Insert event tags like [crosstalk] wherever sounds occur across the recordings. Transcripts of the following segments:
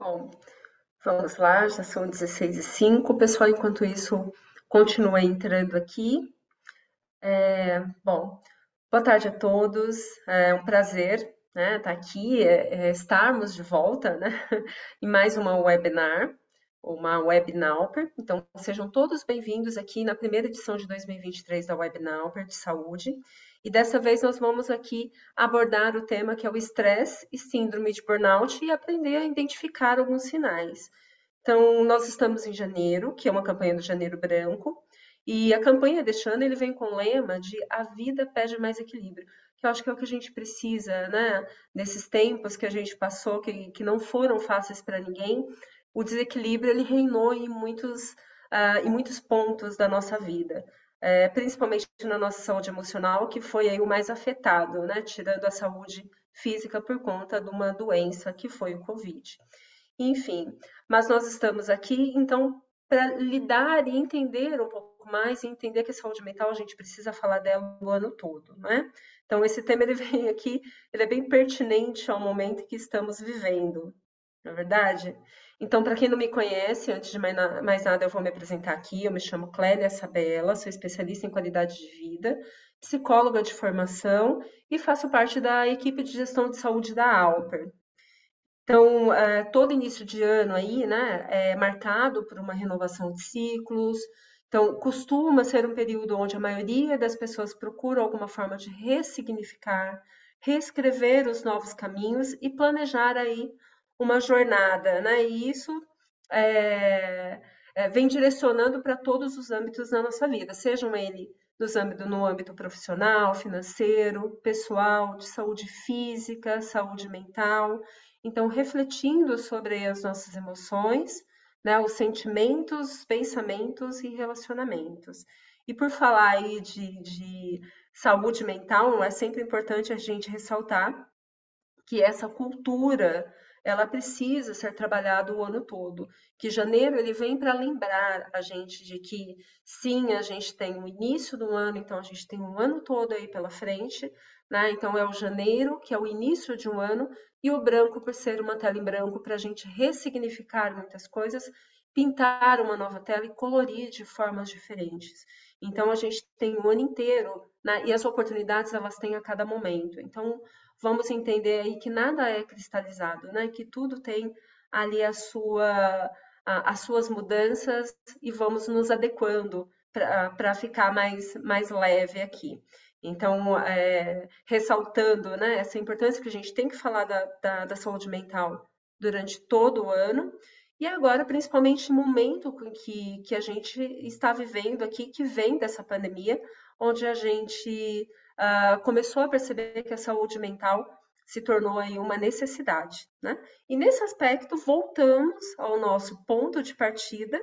Bom, vamos lá, já são 16 e 05 Pessoal, enquanto isso, continua entrando aqui. É, bom, boa tarde a todos. É um prazer né, estar aqui, é, é estarmos de volta né, [laughs] em mais uma webinar, uma Webnauper. Então, sejam todos bem-vindos aqui na primeira edição de 2023 da Webnauper de Saúde. E dessa vez nós vamos aqui abordar o tema que é o estresse e síndrome de burnout e aprender a identificar alguns sinais. Então, nós estamos em janeiro, que é uma campanha do Janeiro Branco, e a campanha deste ano ele vem com o lema de a vida pede mais equilíbrio, que eu acho que é o que a gente precisa, né? Nesses tempos que a gente passou, que, que não foram fáceis para ninguém, o desequilíbrio ele reinou em muitos, uh, em muitos pontos da nossa vida é, principalmente na nossa saúde emocional, que foi aí o mais afetado, né? Tirando a saúde física por conta de uma doença que foi o Covid. Enfim, mas nós estamos aqui, então, para lidar e entender um pouco mais e entender que a saúde mental a gente precisa falar dela o ano todo, né? Então, esse tema ele [laughs] vem aqui, ele é bem pertinente ao momento que estamos vivendo, não é verdade? Então, para quem não me conhece, antes de mais nada, eu vou me apresentar aqui. Eu me chamo Clélia Sabella, sou especialista em qualidade de vida, psicóloga de formação e faço parte da equipe de gestão de saúde da Alper. Então, é, todo início de ano aí, né, é marcado por uma renovação de ciclos. Então, costuma ser um período onde a maioria das pessoas procura alguma forma de ressignificar, reescrever os novos caminhos e planejar aí uma jornada, né? E isso é, é, vem direcionando para todos os âmbitos da nossa vida, sejam ele nos âmbito, no âmbito profissional, financeiro, pessoal, de saúde física, saúde mental. Então, refletindo sobre as nossas emoções, né, os sentimentos, pensamentos e relacionamentos. E por falar aí de, de saúde mental, é sempre importante a gente ressaltar que essa cultura ela precisa ser trabalhada o ano todo. Que janeiro ele vem para lembrar a gente de que sim, a gente tem o início do ano, então a gente tem um ano todo aí pela frente, né? Então é o janeiro, que é o início de um ano, e o branco por ser uma tela em branco para a gente ressignificar muitas coisas, pintar uma nova tela e colorir de formas diferentes. Então a gente tem o ano inteiro, né? e as oportunidades elas têm a cada momento. Então vamos entender aí que nada é cristalizado, né? Que tudo tem ali a sua, a, as suas mudanças e vamos nos adequando para ficar mais, mais leve aqui. Então, é, ressaltando né, essa importância que a gente tem que falar da, da, da, saúde mental durante todo o ano, e agora, principalmente, no momento que, que a gente está vivendo aqui, que vem dessa pandemia, onde a gente uh, começou a perceber que a saúde mental se tornou aí uma necessidade, né? E nesse aspecto voltamos ao nosso ponto de partida,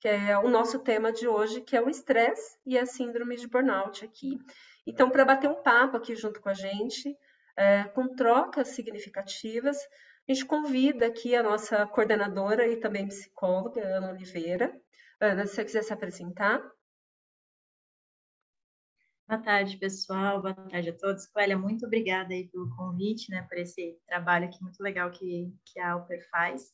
que é o nosso tema de hoje, que é o estresse e a síndrome de burnout aqui. Então, para bater um papo aqui junto com a gente, é, com trocas significativas, a gente convida aqui a nossa coordenadora e também psicóloga, Ana Oliveira. Ana, se você quiser se apresentar. Boa tarde, pessoal. Boa tarde a todos. Clélia, muito obrigada aí pelo convite, né, por esse trabalho aqui muito legal que, que a Alper faz.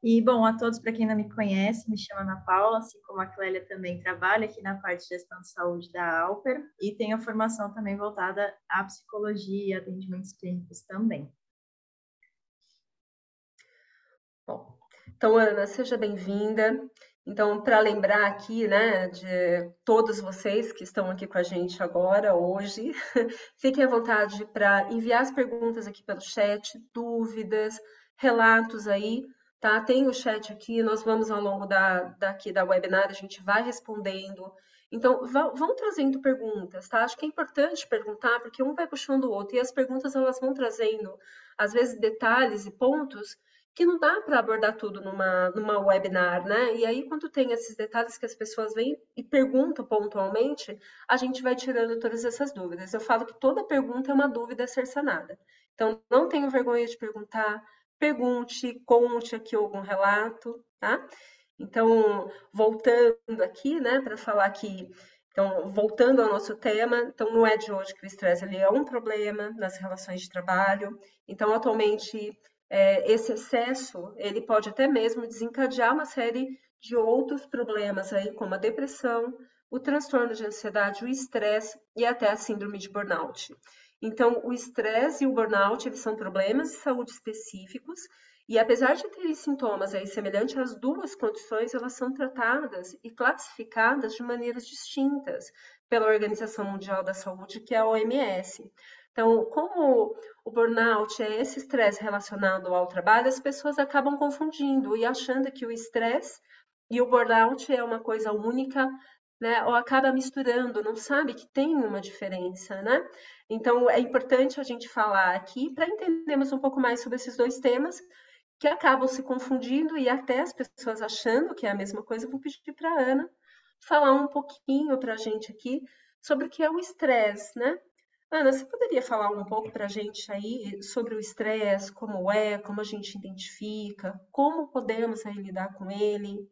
E, bom, a todos, para quem não me conhece, me chamo Ana Paula, assim como a Clélia também trabalha aqui na parte de gestão de saúde da Alper e tenho a formação também voltada à psicologia e atendimentos clínicos também. Bom, então, Ana, seja bem-vinda. Então, para lembrar aqui, né, de todos vocês que estão aqui com a gente agora, hoje, [laughs] fiquem à vontade para enviar as perguntas aqui pelo chat, dúvidas, relatos aí, tá? Tem o chat aqui, nós vamos ao longo da, daqui da webinar, a gente vai respondendo. Então, vão, vão trazendo perguntas, tá? Acho que é importante perguntar, porque um vai puxando o outro, e as perguntas elas vão trazendo, às vezes, detalhes e pontos que não dá para abordar tudo numa, numa webinar, né? E aí, quando tem esses detalhes que as pessoas vêm e perguntam pontualmente, a gente vai tirando todas essas dúvidas. Eu falo que toda pergunta é uma dúvida a ser sanada. Então, não tenho vergonha de perguntar, pergunte, conte aqui algum relato, tá? Então, voltando aqui, né, para falar aqui, então, voltando ao nosso tema, então não é de hoje que o estresse ele é um problema nas relações de trabalho. Então, atualmente, é, esse excesso, ele pode até mesmo desencadear uma série de outros problemas aí, como a depressão, o transtorno de ansiedade, o estresse e até a síndrome de burnout. Então, o estresse e o burnout, eles são problemas de saúde específicos e apesar de terem sintomas aí semelhantes às duas condições, elas são tratadas e classificadas de maneiras distintas pela Organização Mundial da Saúde, que é a OMS. Então, como o burnout é esse estresse relacionado ao trabalho, as pessoas acabam confundindo e achando que o estresse e o burnout é uma coisa única, né? Ou acaba misturando, não sabe que tem uma diferença, né? Então, é importante a gente falar aqui para entendermos um pouco mais sobre esses dois temas que acabam se confundindo e até as pessoas achando que é a mesma coisa. Vou pedir para a Ana falar um pouquinho para a gente aqui sobre o que é o estresse, né? Ana, você poderia falar um pouco para a gente aí sobre o estresse, como é, como a gente identifica, como podemos aí lidar com ele?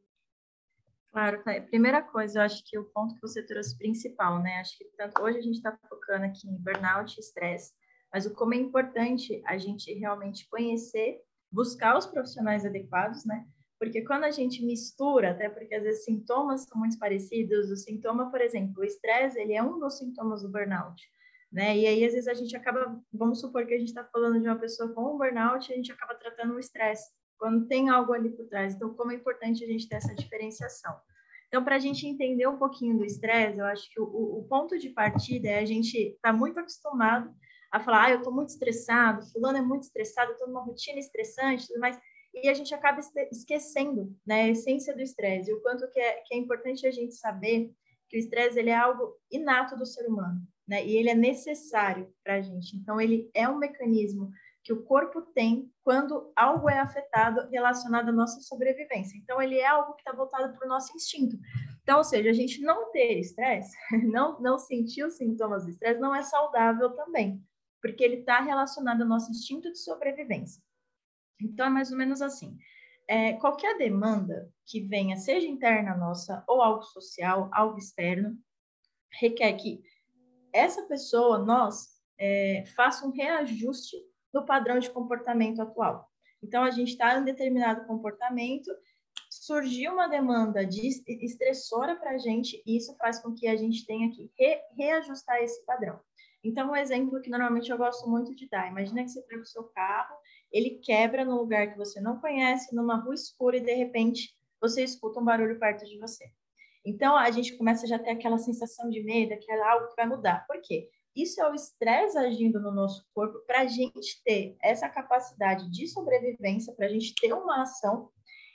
Claro. Primeira coisa, eu acho que o ponto que você trouxe principal, né? Acho que tanto hoje a gente está focando aqui em burnout e estresse, mas o como é importante a gente realmente conhecer buscar os profissionais adequados, né? Porque quando a gente mistura, até porque às vezes sintomas são muito parecidos, o sintoma, por exemplo, o estresse, ele é um dos sintomas do burnout, né? E aí às vezes a gente acaba, vamos supor que a gente está falando de uma pessoa com um burnout, a gente acaba tratando o estresse, quando tem algo ali por trás. Então, como é importante a gente ter essa diferenciação. Então, para a gente entender um pouquinho do estresse, eu acho que o, o ponto de partida é a gente estar tá muito acostumado a falar, ah, eu estou muito estressado, fulano é muito estressado, estou numa rotina estressante, tudo mais, e a gente acaba esquecendo, né, a essência do estresse, e o quanto que é, que é importante a gente saber que o estresse, ele é algo inato do ser humano, né, e ele é necessário para a gente, então ele é um mecanismo que o corpo tem quando algo é afetado relacionado à nossa sobrevivência. Então, ele é algo que está voltado para o nosso instinto. Então, ou seja, a gente não ter estresse, [laughs] não, não sentir os sintomas do estresse, não é saudável também porque ele está relacionado ao nosso instinto de sobrevivência. Então, é mais ou menos assim. É, qualquer demanda que venha, seja interna nossa ou algo social, algo externo, requer que essa pessoa, nós, é, faça um reajuste no padrão de comportamento atual. Então, a gente está em determinado comportamento, surgiu uma demanda de estressora para a gente, e isso faz com que a gente tenha que re, reajustar esse padrão. Então, um exemplo que normalmente eu gosto muito de dar: imagina que você pega o seu carro, ele quebra no lugar que você não conhece, numa rua escura, e de repente você escuta um barulho perto de você. Então, a gente começa já a ter aquela sensação de medo, que é algo que vai mudar. Por quê? Isso é o estresse agindo no nosso corpo para a gente ter essa capacidade de sobrevivência, para a gente ter uma ação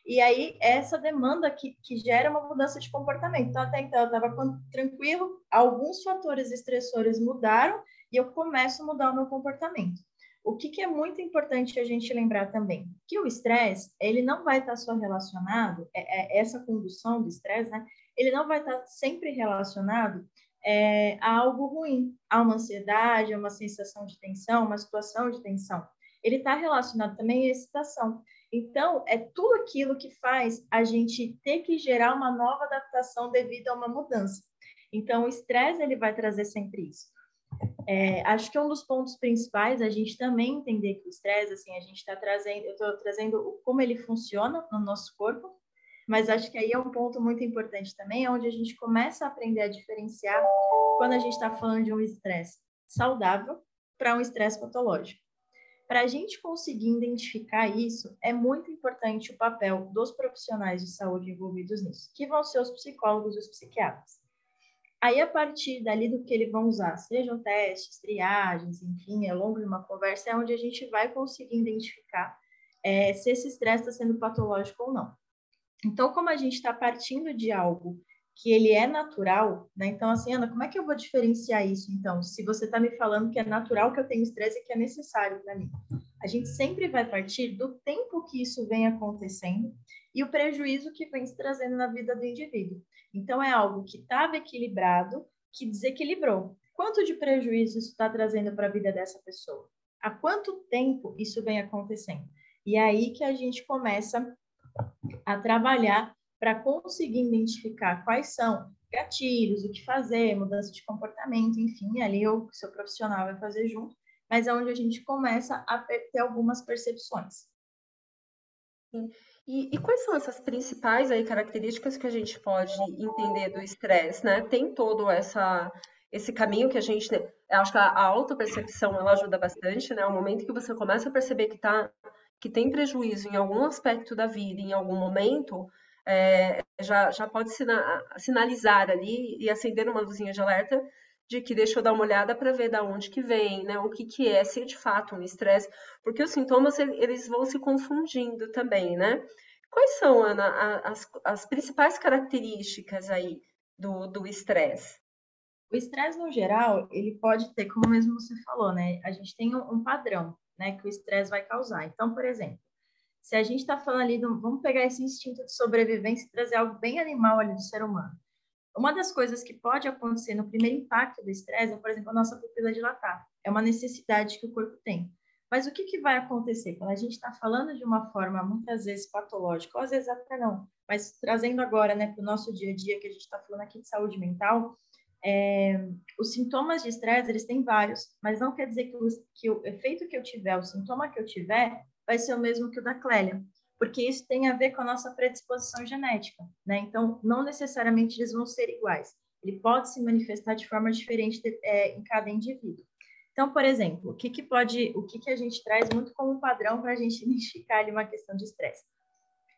e aí, essa demanda que, que gera uma mudança de comportamento. Então, até então, eu estava tranquilo, alguns fatores estressores mudaram e eu começo a mudar o meu comportamento. O que, que é muito importante a gente lembrar também? Que o estresse, ele não vai estar só relacionado, é, é, essa condução do estresse, né? Ele não vai estar sempre relacionado é, a algo ruim, a uma ansiedade, a uma sensação de tensão, uma situação de tensão. Ele está relacionado também à excitação. Então, é tudo aquilo que faz a gente ter que gerar uma nova adaptação devido a uma mudança. Então, o estresse ele vai trazer sempre isso. É, acho que um dos pontos principais a gente também entender que o estresse, assim, a gente está trazendo, eu estou trazendo como ele funciona no nosso corpo, mas acho que aí é um ponto muito importante também, é onde a gente começa a aprender a diferenciar quando a gente está falando de um estresse saudável para um estresse patológico. Para a gente conseguir identificar isso, é muito importante o papel dos profissionais de saúde envolvidos nisso, que vão ser os psicólogos e os psiquiatras. Aí, a partir dali do que eles vão usar, sejam testes, triagens, enfim, ao longo de uma conversa, é onde a gente vai conseguir identificar é, se esse estresse está sendo patológico ou não. Então, como a gente está partindo de algo que ele é natural, né? Então, assim, Ana, como é que eu vou diferenciar isso, então? Se você está me falando que é natural que eu tenho estresse e que é necessário para mim. A gente sempre vai partir do tempo que isso vem acontecendo e o prejuízo que vem se trazendo na vida do indivíduo. Então, é algo que estava equilibrado, que desequilibrou. Quanto de prejuízo isso está trazendo para a vida dessa pessoa? Há quanto tempo isso vem acontecendo? E é aí que a gente começa a trabalhar para conseguir identificar quais são gatilhos, o que fazer, mudança de comportamento, enfim, ali o seu profissional vai fazer junto, mas é onde a gente começa a ter algumas percepções. E, e, quais são essas principais aí características que a gente pode entender do estresse, né? Tem todo essa, esse caminho que a gente, acho que a, autopercepção ela ajuda bastante, né? O momento que você começa a perceber que tá, que tem prejuízo em algum aspecto da vida, em algum momento, é, já, já pode sina, sinalizar ali e acender uma luzinha de alerta de que deixa eu dar uma olhada para ver da onde que vem, né? O que que é, se é de fato um estresse, porque os sintomas eles vão se confundindo também, né? Quais são, Ana, as, as principais características aí do estresse? O estresse, no geral, ele pode ter, como mesmo você falou, né? A gente tem um, um padrão, né? Que o estresse vai causar. Então, por exemplo, se a gente está falando ali, do, vamos pegar esse instinto de sobrevivência e trazer algo bem animal ali do ser humano. Uma das coisas que pode acontecer no primeiro impacto do estresse é, por exemplo, a nossa pupila dilatar. É uma necessidade que o corpo tem. Mas o que, que vai acontecer? Quando a gente está falando de uma forma muitas vezes patológica, ou às vezes até não, mas trazendo agora né, para o nosso dia a dia, que a gente está falando aqui de saúde mental, é, os sintomas de estresse, eles têm vários, mas não quer dizer que o, que o efeito que eu tiver, o sintoma que eu tiver, vai ser o mesmo que o da Clélia porque isso tem a ver com a nossa predisposição genética, né? Então, não necessariamente eles vão ser iguais. Ele pode se manifestar de forma diferente de, é, em cada indivíduo. Então, por exemplo, o que, que pode, o que, que a gente traz muito como padrão para a gente [laughs] identificar ali uma questão de estresse?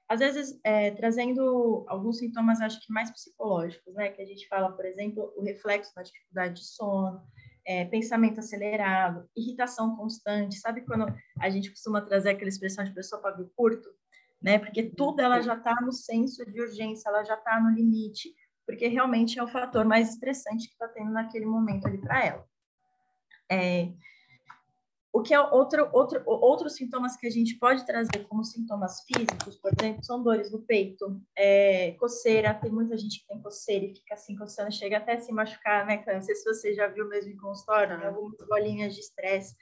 Às vezes, é, trazendo alguns sintomas, acho que mais psicológicos, né? Que a gente fala, por exemplo, o reflexo da dificuldade de sono, é, pensamento acelerado, irritação constante. Sabe quando a gente costuma trazer aquela expressão de pessoa para curto? né? Porque tudo ela já está no senso de urgência, ela já está no limite, porque realmente é o fator mais estressante que está tendo naquele momento ali para ela. É, o que é outro, outro, outros sintomas que a gente pode trazer como sintomas físicos, por exemplo, são dores no peito, é, coceira, tem muita gente que tem coceira e fica assim coçando, chega até a se machucar, né, Não sei se você já viu mesmo em consultório, né, algumas bolinhas de estresse.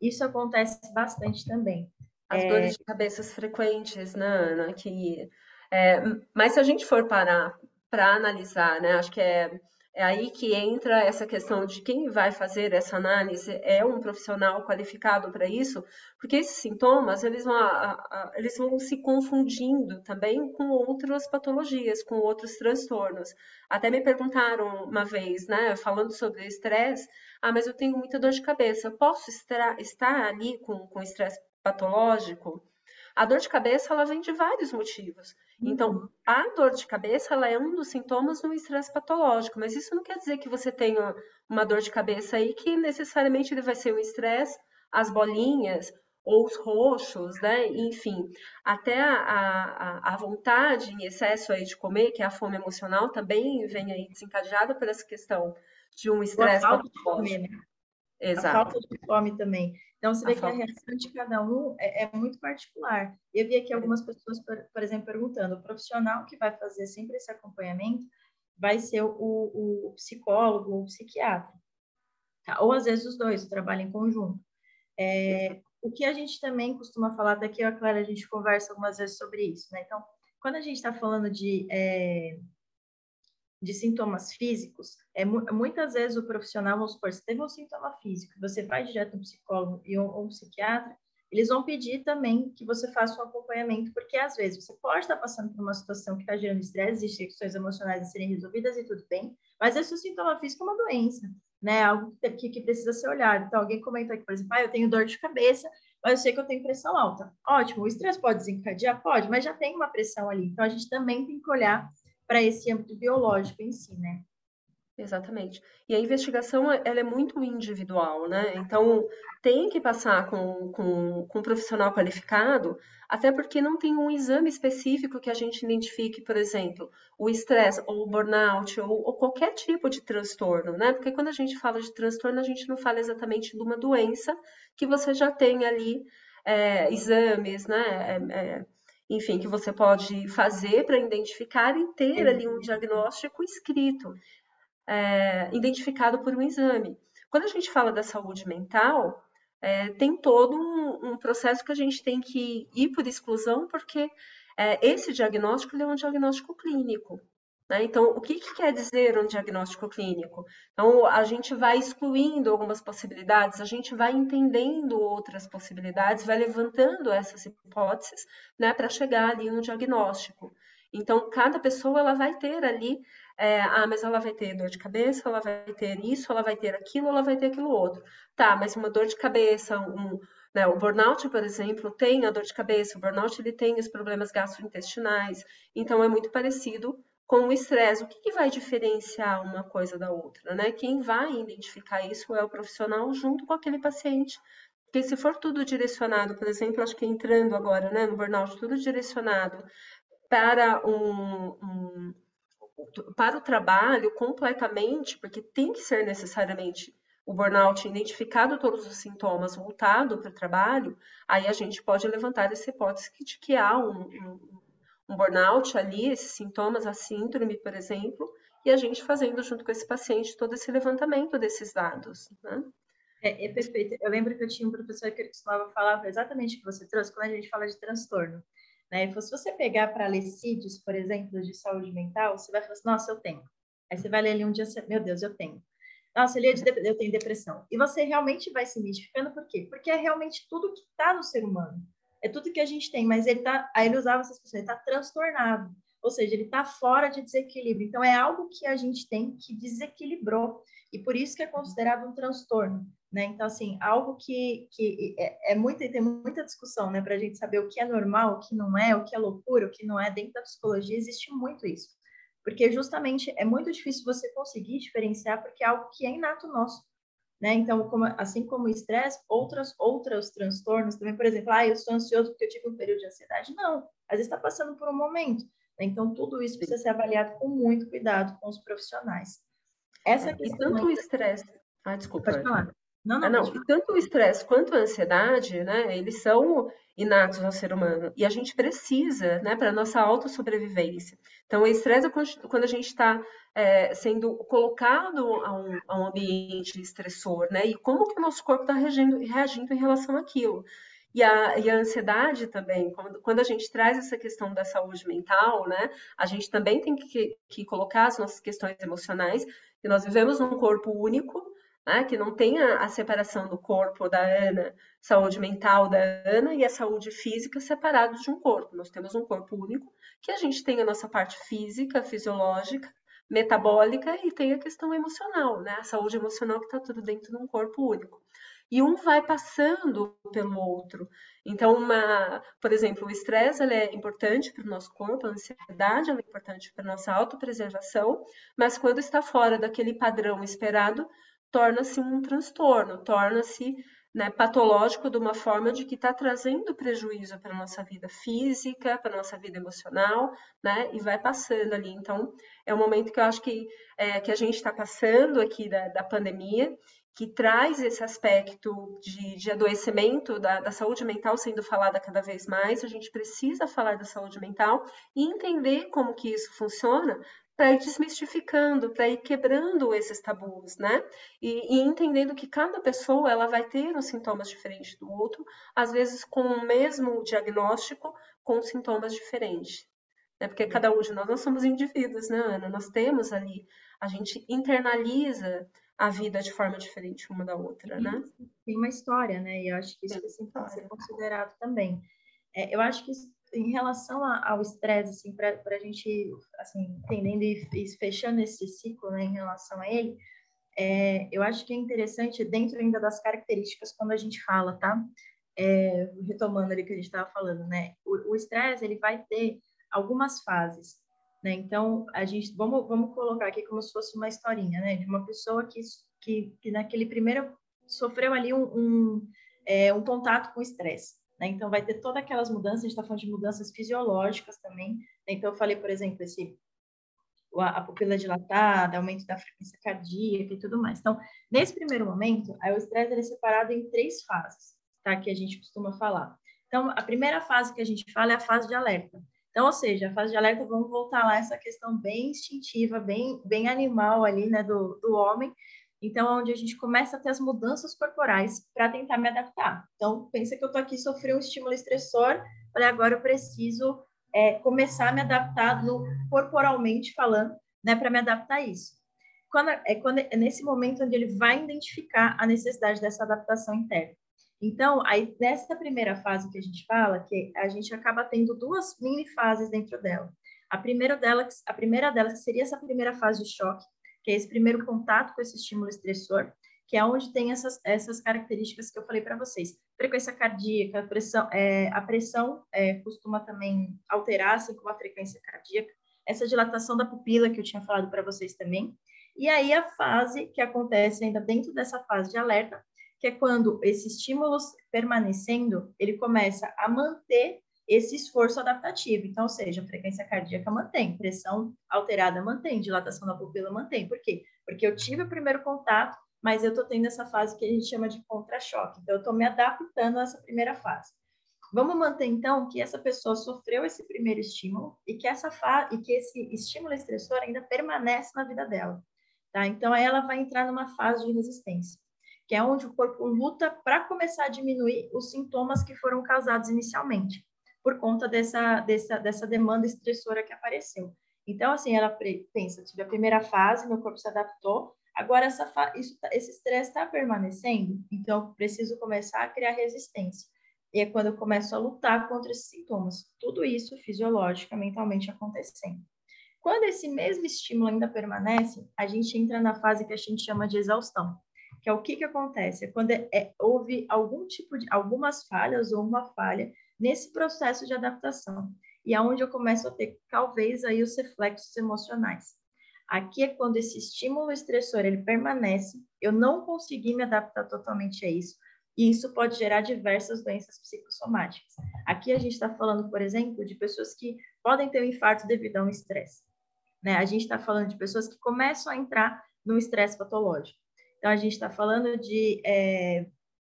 Isso acontece bastante também. As é... dores de cabeças frequentes, né, Ana? Que, é, mas se a gente for parar para analisar, né, acho que é, é aí que entra essa questão de quem vai fazer essa análise é um profissional qualificado para isso, porque esses sintomas eles vão, eles vão se confundindo também com outras patologias, com outros transtornos. Até me perguntaram uma vez, né, falando sobre estresse, ah, mas eu tenho muita dor de cabeça, posso estar, estar ali com estresse patológico, a dor de cabeça ela vem de vários motivos. Então, uhum. a dor de cabeça ela é um dos sintomas do estresse patológico, mas isso não quer dizer que você tenha uma dor de cabeça aí que necessariamente ele vai ser o estresse, as bolinhas ou os roxos, né? Enfim, até a, a, a vontade em excesso aí de comer, que é a fome emocional, também vem aí desencadeada por essa questão de um estresse patológico. Né? Exato. A falta de fome também. Então, você vê a que a reação de cada um é, é, muito particular. Eu vi aqui algumas pessoas, por, por, exemplo, perguntando: o profissional que vai fazer sempre esse acompanhamento vai ser o, o, o psicólogo ou o psiquiatra. Tá? Ou às vezes os dois, trabalham em conjunto. É, o que a gente também costuma falar, daqui a Clara, a gente conversa algumas vezes sobre isso, né? Então, quando a gente está falando de é, de sintomas físicos, é muitas vezes o profissional, vamos supor, se teve um sintoma físico, você vai direto no psicólogo e um, um psiquiatra, eles vão pedir também que você faça um acompanhamento, porque às vezes você pode estar passando por uma situação que está gerando estresse, e questões emocionais a serem resolvidas e tudo bem, mas esse sintoma físico é uma doença, né? Algo que, que precisa ser olhado. Então, alguém comenta aqui, por exemplo, ah, eu tenho dor de cabeça, mas eu sei que eu tenho pressão alta. Ótimo, o estresse pode desencadear? Pode, mas já tem uma pressão ali. Então, a gente também tem que olhar para esse âmbito biológico em si, né? Exatamente. E a investigação ela é muito individual, né? Então tem que passar com, com, com um profissional qualificado, até porque não tem um exame específico que a gente identifique, por exemplo, o estresse ou o burnout ou, ou, qualquer tipo de transtorno, né? Porque quando a gente fala de transtorno, a gente não fala exatamente de uma doença que você já tem ali é, exames, né? É, é, enfim, que você pode fazer para identificar e ter ali um diagnóstico escrito, é, identificado por um exame. Quando a gente fala da saúde mental, é, tem todo um, um, processo que a gente tem que ir por exclusão, porque é, esse diagnóstico é um diagnóstico clínico. Né? Então, o que, que, quer dizer um diagnóstico clínico? Então, a gente vai excluindo algumas possibilidades, a gente vai entendendo outras possibilidades, vai levantando essas hipóteses né, para chegar ali no diagnóstico. Então, cada pessoa ela vai ter ali, é, ah, mas ela vai ter dor de cabeça, ela vai ter isso, ela vai ter aquilo, ela vai ter aquilo outro. Tá, mas uma dor de cabeça, um, né, o burnout, por exemplo, tem a dor de cabeça, o burnout ele tem os problemas gastrointestinais, então é muito parecido com o estresse. O que, que, vai diferenciar uma coisa da outra? Né? Quem vai identificar isso é o profissional junto com aquele paciente. Porque se for tudo direcionado, por exemplo, acho que entrando agora né, no burnout, tudo direcionado para um, um para o trabalho completamente, porque tem que ser necessariamente o burnout identificado todos os sintomas voltado para o trabalho, aí a gente pode levantar essa hipótese de que há um, um, um burnout ali, esses sintomas, a síndrome, por exemplo, e a gente fazendo junto com esse paciente todo esse levantamento desses dados, né? É, é, perfeito. Eu lembro que eu tinha um professor que costumava falar exatamente o que você trouxe quando a gente fala de transtorno. Né? Se você pegar para ler CIDs, por exemplo, de saúde mental, você vai falar assim, nossa, eu tenho. Aí você vai ler ali um dia, meu Deus, eu tenho. Nossa, é de, eu tenho depressão. E você realmente vai se identificando, por quê? Porque é realmente tudo que está no ser humano. É tudo que a gente tem, mas ele tá, aí ele usava essas pessoas, ele está transtornado. Ou seja, ele está fora de desequilíbrio. Então, é algo que a gente tem que desequilibrou. E por isso que é considerado um transtorno. Né? Então, assim, algo que, que é, é muita, tem muita discussão né, para a gente saber o que é normal, o que não é, o que é loucura, o que não é. Dentro da psicologia existe muito isso porque justamente é muito difícil você conseguir diferenciar, porque é algo que é inato nosso. Né? Então, como, assim como o estresse, outras, outros transtornos também, por exemplo, ah, eu estou ansioso porque eu tive um período de ansiedade. Não, às vezes está passando por um momento. Né? Então, tudo isso precisa ser avaliado com muito cuidado com os profissionais. Essa é, questão... E tanto o estresse... Ah, desculpa. Pode falar. Não, não, ah, não. E tanto o estresse quanto a ansiedade, né, eles são inatos ao ser humano. E a gente precisa, né, para a nossa autossobrevivência. Então, o estresse é quando a gente está é, sendo colocado a um, a um, ambiente estressor, né? E como que o nosso corpo está reagindo, reagindo em relação àquilo. E a, e a, ansiedade também, quando, quando, a gente traz essa questão da saúde mental, né, a gente também tem que, que colocar as nossas questões emocionais, que nós vivemos num corpo único, né, que não tenha a separação do corpo da Ana, saúde mental da Ana e a saúde física separados de um corpo. Nós temos um corpo único, que a gente tem a nossa parte física, fisiológica, metabólica e tem a questão emocional, né? A saúde emocional que está tudo dentro de um corpo único. E um vai passando pelo outro. Então, uma, por exemplo, o estresse é importante para o nosso corpo, a ansiedade é importante para a nossa autopreservação, mas quando está fora daquele padrão esperado, torna-se um transtorno, torna-se né, patológico de uma forma de que está trazendo prejuízo para a nossa vida física, para a nossa vida emocional, né, e vai passando ali. Então, é um momento que eu acho que, é, que a gente está passando aqui da, da pandemia, que traz esse aspecto de, de adoecimento da, da, saúde mental sendo falada cada vez mais. A gente precisa falar da saúde mental e entender como que isso funciona para ir desmistificando, para ir quebrando esses tabus, né? E, e, entendendo que cada pessoa ela vai ter uns sintomas diferentes do outro, às vezes com o mesmo diagnóstico, com sintomas diferentes. Né? Porque cada um de nós, nós somos indivíduos, né, Ana? Nós temos ali, a gente internaliza a vida de forma diferente uma da outra, né? Tem uma história, né? E eu acho que isso tem que ser considerado também. É, eu acho que em relação ao estresse, assim, para a gente, assim, entendendo e, e, fechando esse ciclo, né, em relação a ele, é, eu acho que é interessante, dentro ainda das características, quando a gente fala, tá? É, retomando ali que a gente estava falando, né? O estresse, ele vai ter algumas fases, né? Então, a gente, vamos, vamos colocar aqui como se fosse uma historinha, né? De uma pessoa que, que, que naquele primeiro sofreu ali um, um, é, um contato com estresse. Né? Então, vai ter todas aquelas mudanças, a gente está falando de mudanças fisiológicas também. Né? Então, eu falei, por exemplo, esse, a, pupila dilatada, aumento da frequência cardíaca e tudo mais. Então, nesse primeiro momento, o estresse é separado em três fases, tá? que a gente costuma falar. Então, a primeira fase que a gente fala é a fase de alerta. Então, ou seja, a fase de alerta, vamos voltar lá, essa questão bem instintiva, bem, bem animal ali, né, do, do homem, então, é onde a gente começa a ter as mudanças corporais para tentar me adaptar. Então, pensa que eu estou aqui, sofri um estímulo estressor, falei, agora eu preciso é, começar a me adaptar no, corporalmente falando, né, para me adaptar a isso. Quando, é, quando, é nesse momento onde ele vai identificar a necessidade dessa adaptação interna. Então, aí nessa primeira fase que a gente fala, que a gente acaba tendo duas mini fases dentro dela. A primeira delas, a primeira delas seria essa primeira fase de choque, que é esse primeiro contato com esse estímulo estressor, que é onde tem essas, essas características que eu falei para vocês. Frequência cardíaca, a pressão, é, a pressão é, costuma também alterar, assim como a frequência cardíaca. Essa dilatação da pupila que eu tinha falado para vocês também. E aí a fase que acontece ainda dentro dessa fase de alerta, que é quando esse estímulo permanecendo, ele começa a manter esse esforço adaptativo. Então, ou seja, a frequência cardíaca mantém, pressão alterada mantém, dilatação da pupila mantém. Por quê? Porque eu tive o primeiro contato, mas eu estou tendo essa fase que a gente chama de contra-choque. Então, eu estou me adaptando a essa primeira fase. Vamos manter, então, que essa pessoa sofreu esse primeiro estímulo e que, essa fa e que esse estímulo estressor ainda permanece na vida dela. Tá? Então, aí ela vai entrar numa fase de resistência, que é onde o corpo luta para começar a diminuir os sintomas que foram causados inicialmente por conta dessa, dessa, dessa demanda estressora que apareceu. Então, assim, ela pensa, tive a primeira fase, meu corpo se adaptou, agora essa isso, tá, esse estresse está permanecendo, então preciso começar a criar resistência. E é quando eu começo a lutar contra esses sintomas. Tudo isso fisiológica, mentalmente acontecendo. Quando esse mesmo estímulo ainda permanece, a gente entra na fase que a gente chama de exaustão, que é o que, que acontece? É quando é, é, houve algum tipo de, algumas falhas ou uma falha nesse processo de adaptação. E é onde eu começo a ter, talvez, aí os reflexos emocionais. Aqui é quando esse estímulo estressor ele permanece, eu não consegui me adaptar totalmente a isso, e isso pode gerar diversas doenças psicossomáticas. Aqui a gente está falando, por exemplo, de pessoas que podem ter um infarto devido a um estresse. Né? A gente está falando de pessoas que começam a entrar no estresse patológico. Então, a gente está falando de é,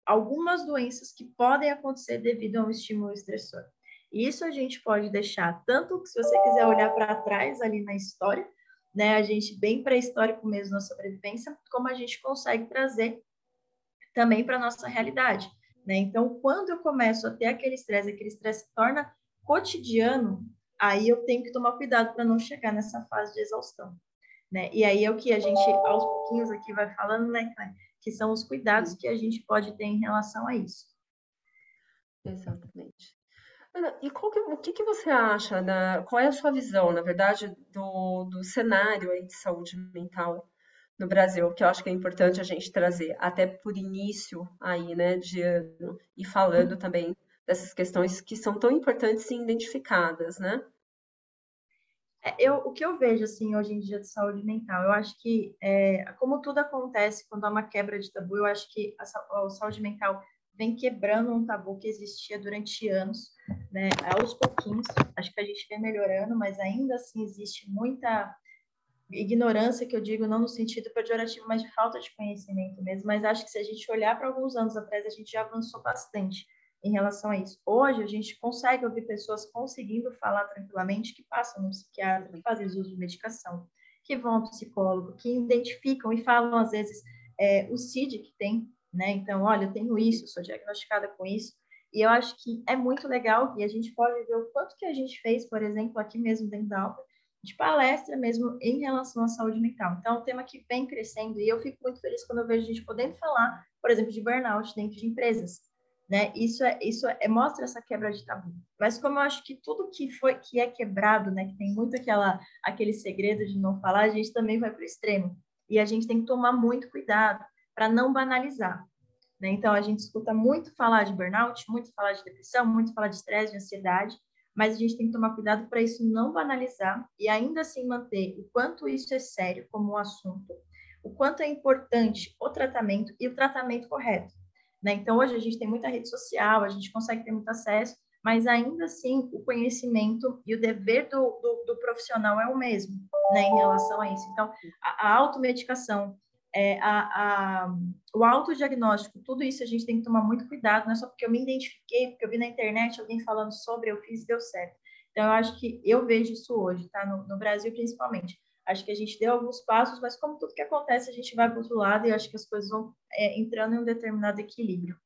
algumas doenças que podem acontecer devido a um estímulo estressor. Isso a gente pode deixar tanto que se você quiser olhar para trás ali na história, né, a gente bem pré-histórico mesmo na sobrevivência, como a gente consegue trazer também para nossa realidade, né? Então, quando eu começo a ter aquele estresse, aquele estresse se torna cotidiano, aí eu tenho que tomar cuidado para não chegar nessa fase de exaustão, né? E aí é o que a gente aos pouquinhos aqui vai falando, né, que são os cuidados que a gente pode ter em relação a isso. Exatamente. Ana, e que, o que, que você acha, da, qual é a sua visão, na verdade, do, do cenário aí de saúde mental no Brasil, que eu acho que é importante a gente trazer, até por início aí, né, de ano, e falando também dessas questões que são tão importantes e identificadas, né? É, eu, o que eu vejo, assim, hoje em dia de saúde mental, eu acho que, é, como tudo acontece quando há uma quebra de tabu, eu acho que a, a, saúde mental vem quebrando um tabu que existia durante anos, né, aos pouquinhos, acho que a gente vem melhorando, mas ainda assim existe muita ignorância, que eu digo não no sentido pejorativo, mas de falta de conhecimento mesmo, mas acho que se a gente olhar para alguns anos atrás, a gente já avançou bastante em relação a isso. Hoje, a gente consegue ouvir pessoas conseguindo falar tranquilamente que passam no psiquiatra, que fazem uso de medicação, que vão ao psicólogo, que identificam e falam, às vezes, é, o CID que tem, né? Então, olha, eu tenho isso, sou diagnosticada com isso. E eu acho que é muito legal e a gente pode ver o quanto que a gente fez, por exemplo, aqui mesmo dentro da Alta, de palestra mesmo em relação à saúde mental. Então, é um tema que vem crescendo e eu fico muito feliz quando eu vejo a gente podendo falar, por exemplo, de burnout dentro de empresas né? Isso é isso é, mostra essa quebra de tabu. Mas como eu acho que tudo que foi que é quebrado, né, que tem muito aquela aquele segredo de não falar, a gente também vai para o extremo. E a gente tem que tomar muito cuidado para não banalizar. Né? Então a gente escuta muito falar de burnout, muito falar de depressão, muito falar de estresse, de ansiedade, mas a gente tem que tomar cuidado para isso não banalizar e ainda assim manter o quanto isso é sério como um assunto, o quanto é importante o tratamento e o tratamento correto. Né? Então, hoje a gente tem muita rede social, a gente consegue ter muito acesso, mas ainda assim o conhecimento e o dever do, do, do profissional é o mesmo né, em relação a isso. Então, a, a automedicação, é, a, a, o autodiagnóstico, tudo isso a gente tem que tomar muito cuidado, não é só porque eu me identifiquei, porque eu vi na internet alguém falando sobre, eu fiz e deu certo. Então, eu acho que eu vejo isso hoje, tá? No, no Brasil, principalmente. Acho que a gente deu alguns passos, mas como tudo que acontece, a gente vai para outro lado e acho que as coisas vão é, entrando em um determinado equilíbrio.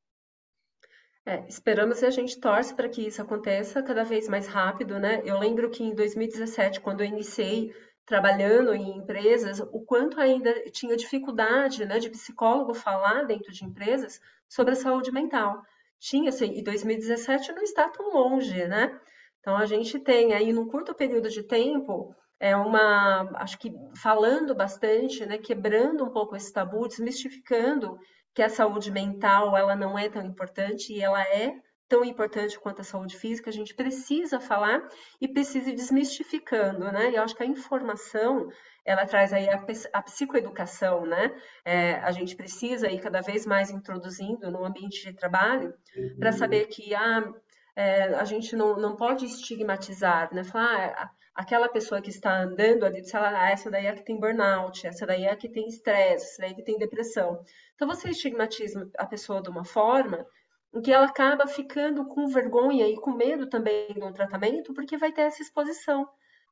É, esperamos e a gente torce para que isso aconteça cada vez mais rápido, né? Eu lembro que em 2017, quando eu iniciei trabalhando em empresas, o quanto ainda tinha dificuldade né, de psicólogo falar dentro de empresas sobre a saúde mental. Tinha, assim, e 2017 não está tão longe, né? Então, a gente tem aí, num curto período de tempo, é uma, acho que falando bastante, né, quebrando um pouco esse tabu, desmistificando que a saúde mental ela não é tão importante e ela é tão importante quanto a saúde física, a gente precisa falar e precisa ir desmistificando, né? E eu acho que a informação, ela traz aí a, a psicoeducação, né? É, a gente precisa ir cada vez mais introduzindo no ambiente de trabalho uhum. para saber que ah, é, a gente não, não pode estigmatizar, né? Falar, ah, aquela pessoa que está andando ali, sei lá, ah, essa daí é que tem burnout, essa daí é que tem estresse, essa daí é que tem depressão. Então você estigmatiza a pessoa de uma forma em que ela acaba ficando com vergonha e com medo também do tratamento, porque vai ter essa exposição,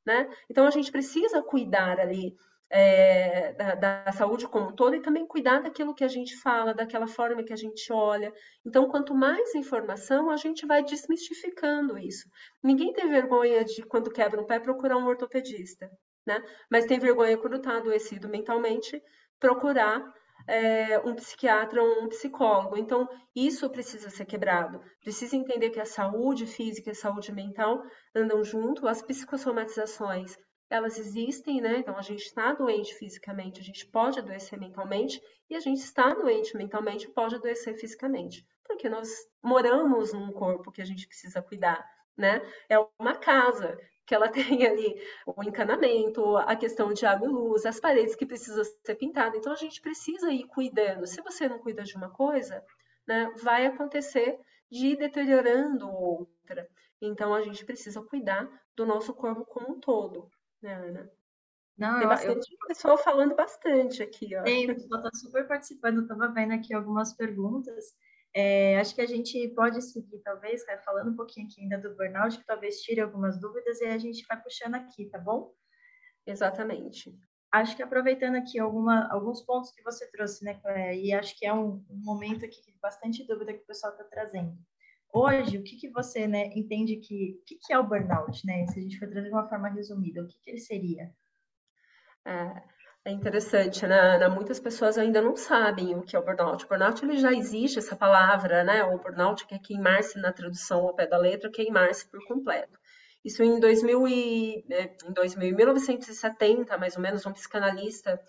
né? Então a gente precisa cuidar ali é, da, da, saúde como um todo e também cuidar daquilo que a gente fala, daquela forma que a gente olha. Então, quanto mais informação, a gente vai desmistificando isso. Ninguém tem vergonha de, quando quebra um pé, procurar um ortopedista, né? Mas tem vergonha quando está adoecido mentalmente, procurar é, um psiquiatra ou um psicólogo. Então, isso precisa ser quebrado. Precisa entender que a saúde física e a saúde mental andam junto, as psicossomatizações elas existem, né? Então a gente está doente fisicamente, a gente pode adoecer mentalmente, e a gente está doente mentalmente pode adoecer fisicamente, porque nós moramos num corpo que a gente precisa cuidar, né? É uma casa que ela [laughs] tem ali o encanamento, a questão de água e luz, as paredes que precisam ser pintadas. Então a gente precisa ir cuidando. Se você não cuida de uma coisa, né, vai acontecer de ir deteriorando outra. Então a gente precisa cuidar do nosso corpo como um todo né, Ana? Não, Tem bastante eu... pessoal falando bastante aqui, ó. Tem, o pessoal está super participando, estava vendo aqui algumas perguntas. É, acho que a gente pode seguir, talvez, né, falando um pouquinho aqui ainda do burnout, que talvez tire algumas dúvidas e a gente vai puxando aqui, tá bom? Exatamente. Acho que aproveitando aqui alguma, alguns pontos que você trouxe, né, e acho que é um, um momento aqui de bastante dúvida que o pessoal está trazendo. Hoje, o que, que você né, entende que, que, que é o burnout, né? Se a gente for trazer de uma forma resumida, o que, que ele seria? É, é interessante, né, Ana? Muitas pessoas ainda não sabem o que é o burnout. O burnout ele já existe essa palavra, né? O burnout que é queimar-se na tradução ao pé da letra, queimar-se por completo. Isso em 2000 e, é, em 2000, 1970, mais ou menos, um psicanalista,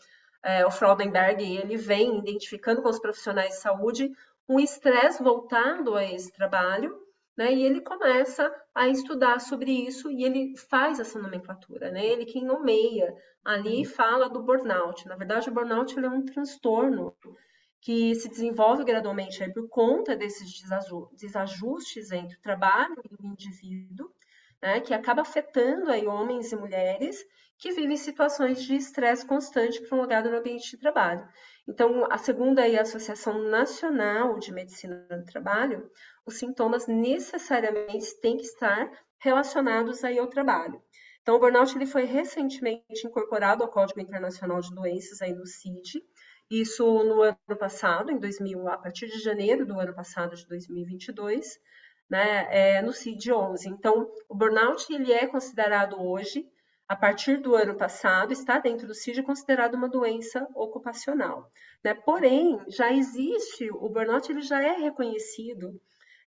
é, o Fraudenberg, ele vem identificando com os profissionais de saúde um estresse voltado a esse trabalho, né? E ele começa a estudar sobre isso e ele faz essa nomenclatura, né? Ele quem nomeia ali fala do burnout. Na verdade, o burnout é um transtorno que se desenvolve gradualmente aí por conta desses desajustes entre o trabalho e o indivíduo, né? Que acaba afetando aí homens e mulheres que vivem situações de estresse constante prolongado no ambiente de trabalho. Então, a segunda é a Associação Nacional de Medicina do Trabalho, os sintomas necessariamente têm que estar relacionados aí ao trabalho. Então, o burnout ele foi recentemente incorporado ao Código Internacional de Doenças aí no CID, isso no ano passado, em 2000, a partir de janeiro do ano passado de 2022, né, é, no CID-11. Então, o burnout ele é considerado hoje a partir do ano passado, está dentro do CID considerado uma doença ocupacional. Né? Porém, já existe, o burnout ele já é reconhecido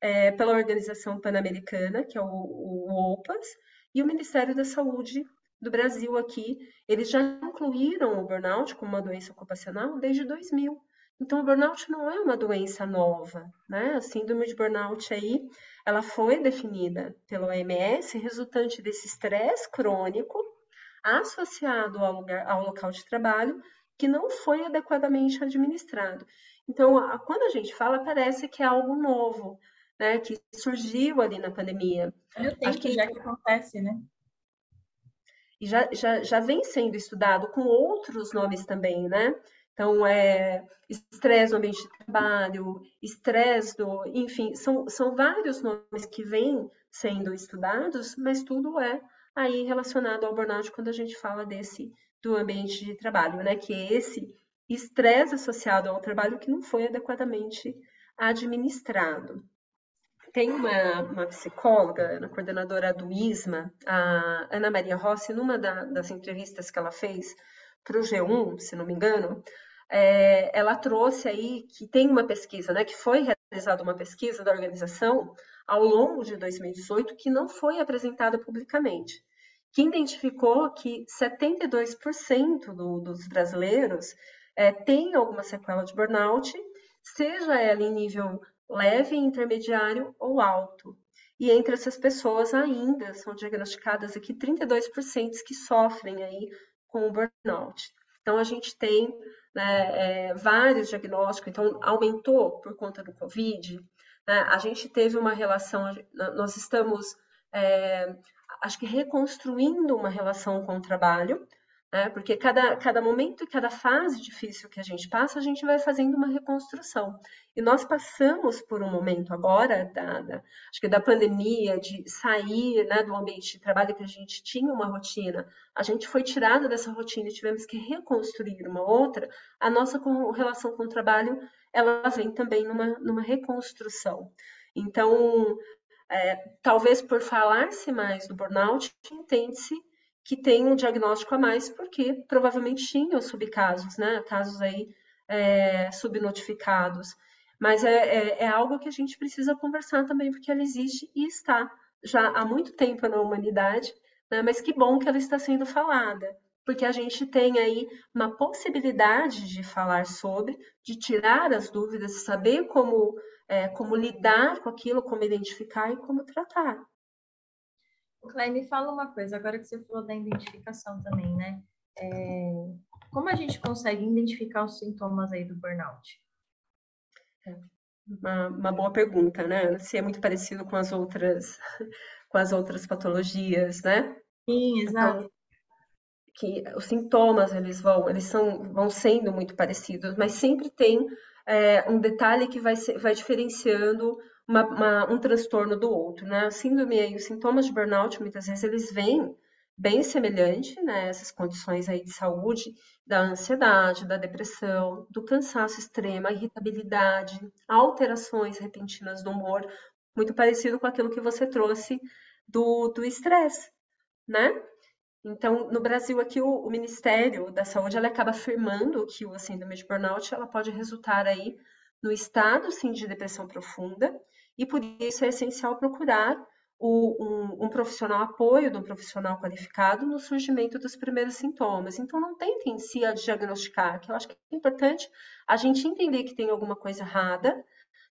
é, pela Organização Pan-Americana, que é o, o OPAS, e o Ministério da Saúde do Brasil aqui, eles já incluíram o burnout como uma doença ocupacional desde 2000. Então, o burnout não é uma doença nova, né? A síndrome de burnout aí, ela foi definida pela OMS resultante desse estresse crônico associado ao, lugar, ao local de trabalho que não foi adequadamente administrado. Então, a, quando a gente fala, parece que é algo novo, né? Que surgiu ali na pandemia. Olha o tempo que já que acontece, né? E já, já, já vem sendo estudado com outros nomes também, né? Então, é estresse no ambiente de trabalho, estresse do. Enfim, são, são vários nomes que vêm sendo estudados, mas tudo é aí relacionado ao burnout quando a gente fala desse do ambiente de trabalho, né? Que é esse estresse associado ao trabalho que não foi adequadamente administrado. tem uma, uma psicóloga, uma coordenadora do ISMA, a Ana Maria Rossi, numa da, das entrevistas que ela fez para o G1, se não me engano, é, ela trouxe aí que tem uma pesquisa, né, que foi realizada uma pesquisa da organização ao longo de 2018 que não foi apresentada publicamente, que identificou que 72% do, dos brasileiros é, têm alguma sequela de burnout, seja ela em nível leve, intermediário ou alto. E entre essas pessoas ainda são diagnosticadas aqui 32% que sofrem aí com o burnout. Então a gente tem né, é, vários diagnósticos, então aumentou por conta do Covid. Né, a gente teve uma relação, nós estamos, é, acho que reconstruindo uma relação com o trabalho, né? Porque cada, cada momento cada fase difícil que a gente passa, a gente vai fazendo uma reconstrução. E nós passamos por um momento agora, da, da acho que da pandemia, de sair né, do ambiente de trabalho que a gente tinha uma rotina, a gente foi tirada dessa rotina e tivemos que reconstruir uma outra, a nossa relação com o trabalho, ela vem também numa, numa reconstrução. Então, é, talvez por falar-se mais do burnout, entende-se que tem um diagnóstico a mais, porque provavelmente tinham subcasos, né? Casos aí é, subnotificados. Mas é, é, é, algo que a gente precisa conversar também, porque ela existe e está já há muito tempo na humanidade, né? mas que bom que ela está sendo falada, porque a gente tem aí uma possibilidade de falar sobre, de tirar as dúvidas, saber como, é, como lidar com aquilo, como identificar e como tratar. Clay, me fala uma coisa, agora que você falou da identificação também, né? É, como a gente consegue identificar os sintomas aí do burnout? Uma, uma boa pergunta, né? Se é muito parecido com as outras, com as outras patologias, né? Sim, exato. Então, que os sintomas eles vão, eles são, vão sendo muito parecidos, mas sempre tem é, um detalhe que vai, vai diferenciando uma, uma, um transtorno do outro, né? A síndrome e os sintomas de burnout, muitas vezes, eles vêm bem semelhante, né? Essas condições aí de saúde, da ansiedade, da depressão, do cansaço extremo, a irritabilidade, alterações repentinas do humor, muito parecido com aquilo que você trouxe do estresse, né? Então, no Brasil, aqui, o, o Ministério da Saúde, ela acaba afirmando que o síndrome de burnout, ela pode resultar aí no estado, sim, de depressão profunda, e por isso é essencial procurar o, um, um, profissional apoio de um profissional qualificado no surgimento dos primeiros sintomas. Então, não tentem se a diagnosticar, que eu acho que é importante a gente entender que tem alguma coisa errada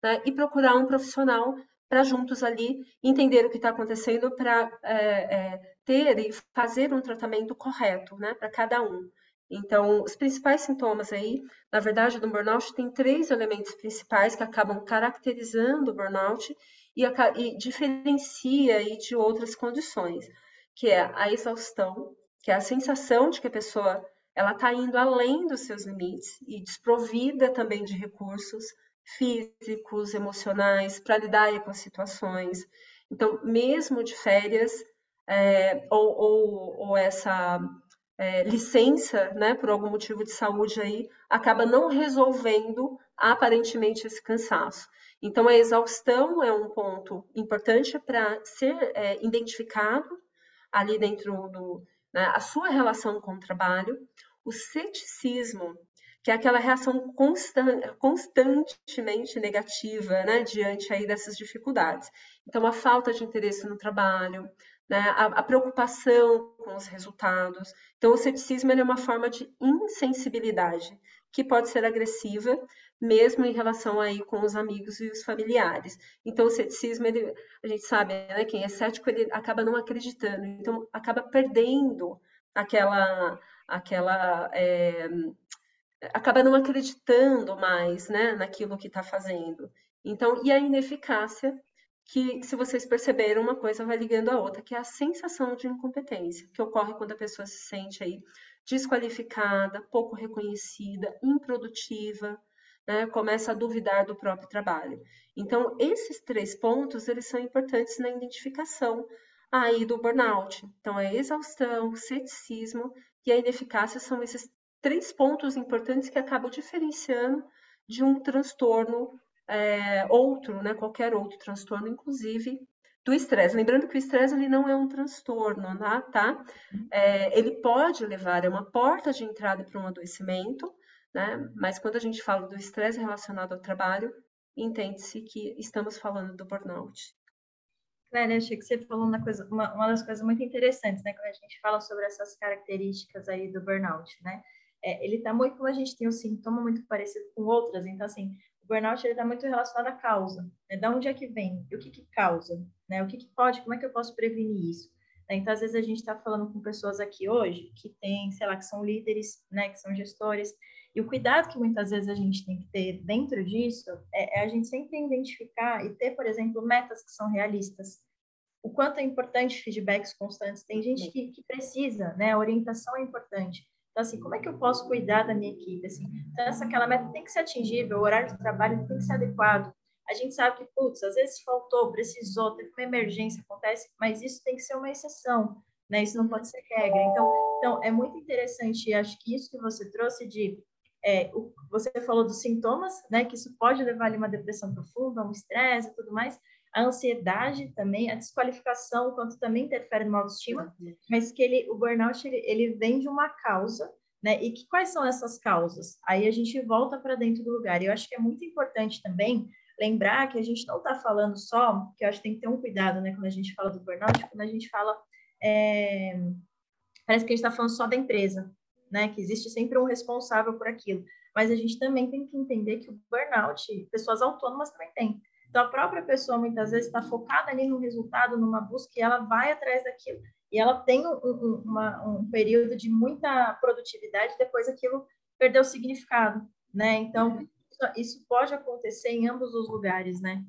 né, e procurar um profissional para juntos ali entender o que está acontecendo para é, é, ter e fazer um tratamento correto né, para cada um. Então, os principais sintomas aí, na verdade, do burnout tem três elementos principais que acabam caracterizando o burnout e, e diferencia aí de outras condições, que é a exaustão, que é a sensação de que a pessoa ela está indo além dos seus limites e desprovida também de recursos físicos, emocionais para lidar com as situações. Então, mesmo de férias, é, ou, ou, ou essa é, licença, né, por algum motivo de saúde aí, acaba não resolvendo aparentemente esse cansaço. Então, a exaustão é um ponto importante para ser é, identificado ali dentro do né, a sua relação com o trabalho, o ceticismo, que é aquela reação constan constantemente negativa, né, diante aí dessas dificuldades. Então, a falta de interesse no trabalho, né, a, a, preocupação com os resultados. Então, o ceticismo é uma forma de insensibilidade que pode ser agressiva, mesmo em relação aí com os amigos e os familiares. Então, o ceticismo, ele, a gente sabe, né, quem é cético, ele acaba não acreditando, então acaba perdendo aquela, aquela é, acaba não acreditando mais, né, naquilo que está fazendo. Então, e a ineficácia que, se vocês perceberam, uma coisa vai ligando a outra, que é a sensação de incompetência, que ocorre quando a pessoa se sente aí desqualificada, pouco reconhecida, improdutiva, né, começa a duvidar do próprio trabalho. Então, esses três pontos, eles são importantes na identificação aí do burnout. Então, a exaustão, o ceticismo e a ineficácia são esses três pontos importantes que acabam diferenciando de um transtorno é, outro, né, qualquer outro transtorno, inclusive do estresse. Lembrando que o estresse ele não é um transtorno, tá? tá? É, ele pode levar, é uma porta de entrada para um adoecimento, né? Mas quando a gente fala do estresse relacionado ao trabalho, entende-se que estamos falando do burnout. Clélia, achei que você falou uma, coisa, uma, uma, das coisas muito interessantes, né? Quando a gente fala sobre essas características aí do burnout, né? É, ele está muito, como a gente tem um sintoma muito parecido com outras, então, assim, o burnout está muito relacionado à causa, né? Da onde é que vem? E o que que causa? Né? O que que pode? Como é que eu posso prevenir isso? Então, às vezes, a gente está falando com pessoas aqui hoje que tem, sei lá, que são líderes, né? Que são gestores, e o cuidado que muitas vezes a gente tem que ter dentro disso é, é a gente sempre identificar e ter, por exemplo, metas que são realistas. O quanto é importante feedbacks constantes. Tem gente que, que precisa, né? A orientação é importante. Então, assim, como é que eu posso cuidar da minha equipe? Assim, então, essa aquela meta tem que ser atingível, o horário de trabalho tem que ser adequado. A gente sabe que, putz, às vezes faltou, precisou, teve uma emergência, acontece, mas isso tem que ser uma exceção, né? Isso não pode ser regra. Então, então é muito interessante, acho que isso que você trouxe de é, o, você falou dos sintomas, né, que isso pode levar a uma depressão profunda, um estresse e tudo mais, a ansiedade também, a desqualificação, quanto também interfere no autoestima, mas que ele, o burnout, ele, ele vem de uma causa, né, e que quais são essas causas? Aí a gente volta para dentro do lugar, e eu acho que é muito importante também lembrar que a gente não está falando só, que eu acho que tem que ter um cuidado, né, quando a gente fala do burnout, quando a gente fala, é, parece que a gente está falando só da empresa, né? Que existe sempre um responsável por aquilo. Mas a gente também tem que entender que o burnout, pessoas autônomas também têm. Então, a própria pessoa muitas vezes está focada ali no resultado, numa busca, e ela vai atrás daquilo. E ela tem um, um, uma, um período de muita produtividade, depois aquilo perdeu significado, né? Então, isso, isso pode acontecer em ambos os lugares, né?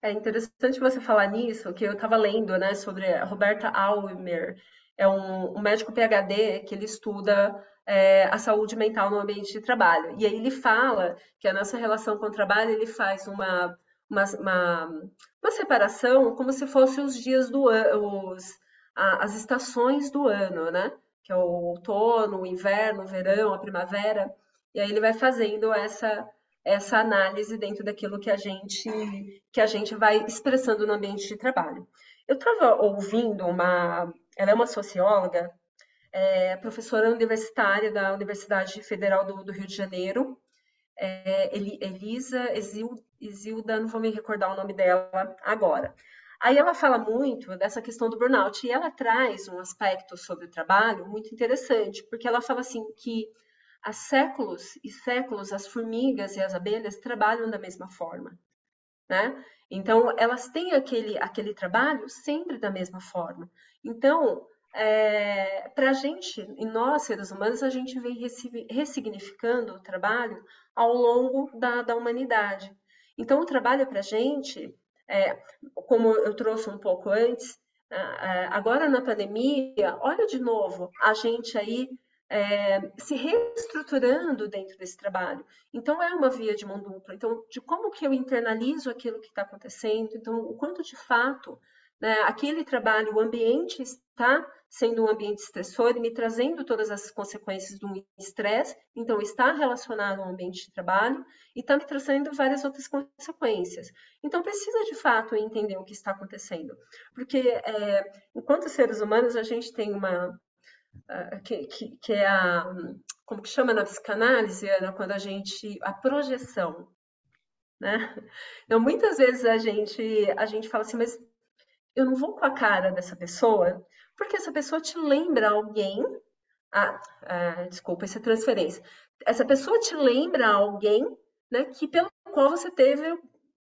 É interessante você falar nisso, que eu estava lendo, né, sobre a Roberta Almer, é um, um médico PhD que ele estuda é, a saúde mental no ambiente de trabalho. E aí ele fala que a nossa relação com o trabalho, ele faz uma, uma, uma, uma separação como se fossem os dias do ano, os, as estações do ano, né? Que é o outono, o inverno, o verão, a primavera. E aí ele vai fazendo essa essa análise dentro daquilo que a gente que a gente vai expressando no ambiente de trabalho. Eu estava ouvindo uma ela é uma socióloga, é, professora universitária da Universidade Federal do, do Rio de Janeiro. É, Elisa Isilda, não vou me recordar o nome dela agora. Aí ela fala muito dessa questão do burnout e ela traz um aspecto sobre o trabalho muito interessante, porque ela fala assim que há séculos e séculos as formigas e as abelhas trabalham da mesma forma, né? Então elas têm aquele aquele trabalho sempre da mesma forma. Então, é, para a gente, e nós seres humanos, a gente vem ressignificando o trabalho ao longo da, da humanidade. Então, o trabalho para a gente, é, como eu trouxe um pouco antes, agora na pandemia, olha de novo a gente aí é, se reestruturando dentro desse trabalho. Então, é uma via de mão dupla. Então, de como que eu internalizo aquilo que está acontecendo, então, o quanto de fato né, aquele trabalho, o ambiente está sendo um ambiente estressor e me trazendo todas as consequências do estresse, então está relacionado ao ambiente de trabalho e está me trazendo várias outras consequências. Então precisa de fato entender o que está acontecendo, porque é, enquanto seres humanos a gente tem uma uh, que, que, que, é a como que chama na psicanálise, Ana, quando a gente a projeção, né? Então muitas vezes a gente a gente fala assim, mas eu não vou com a cara dessa pessoa, porque essa pessoa te lembra alguém. Ah, ah, desculpa, essa é transferência. Essa pessoa te lembra alguém né, que pelo qual você teve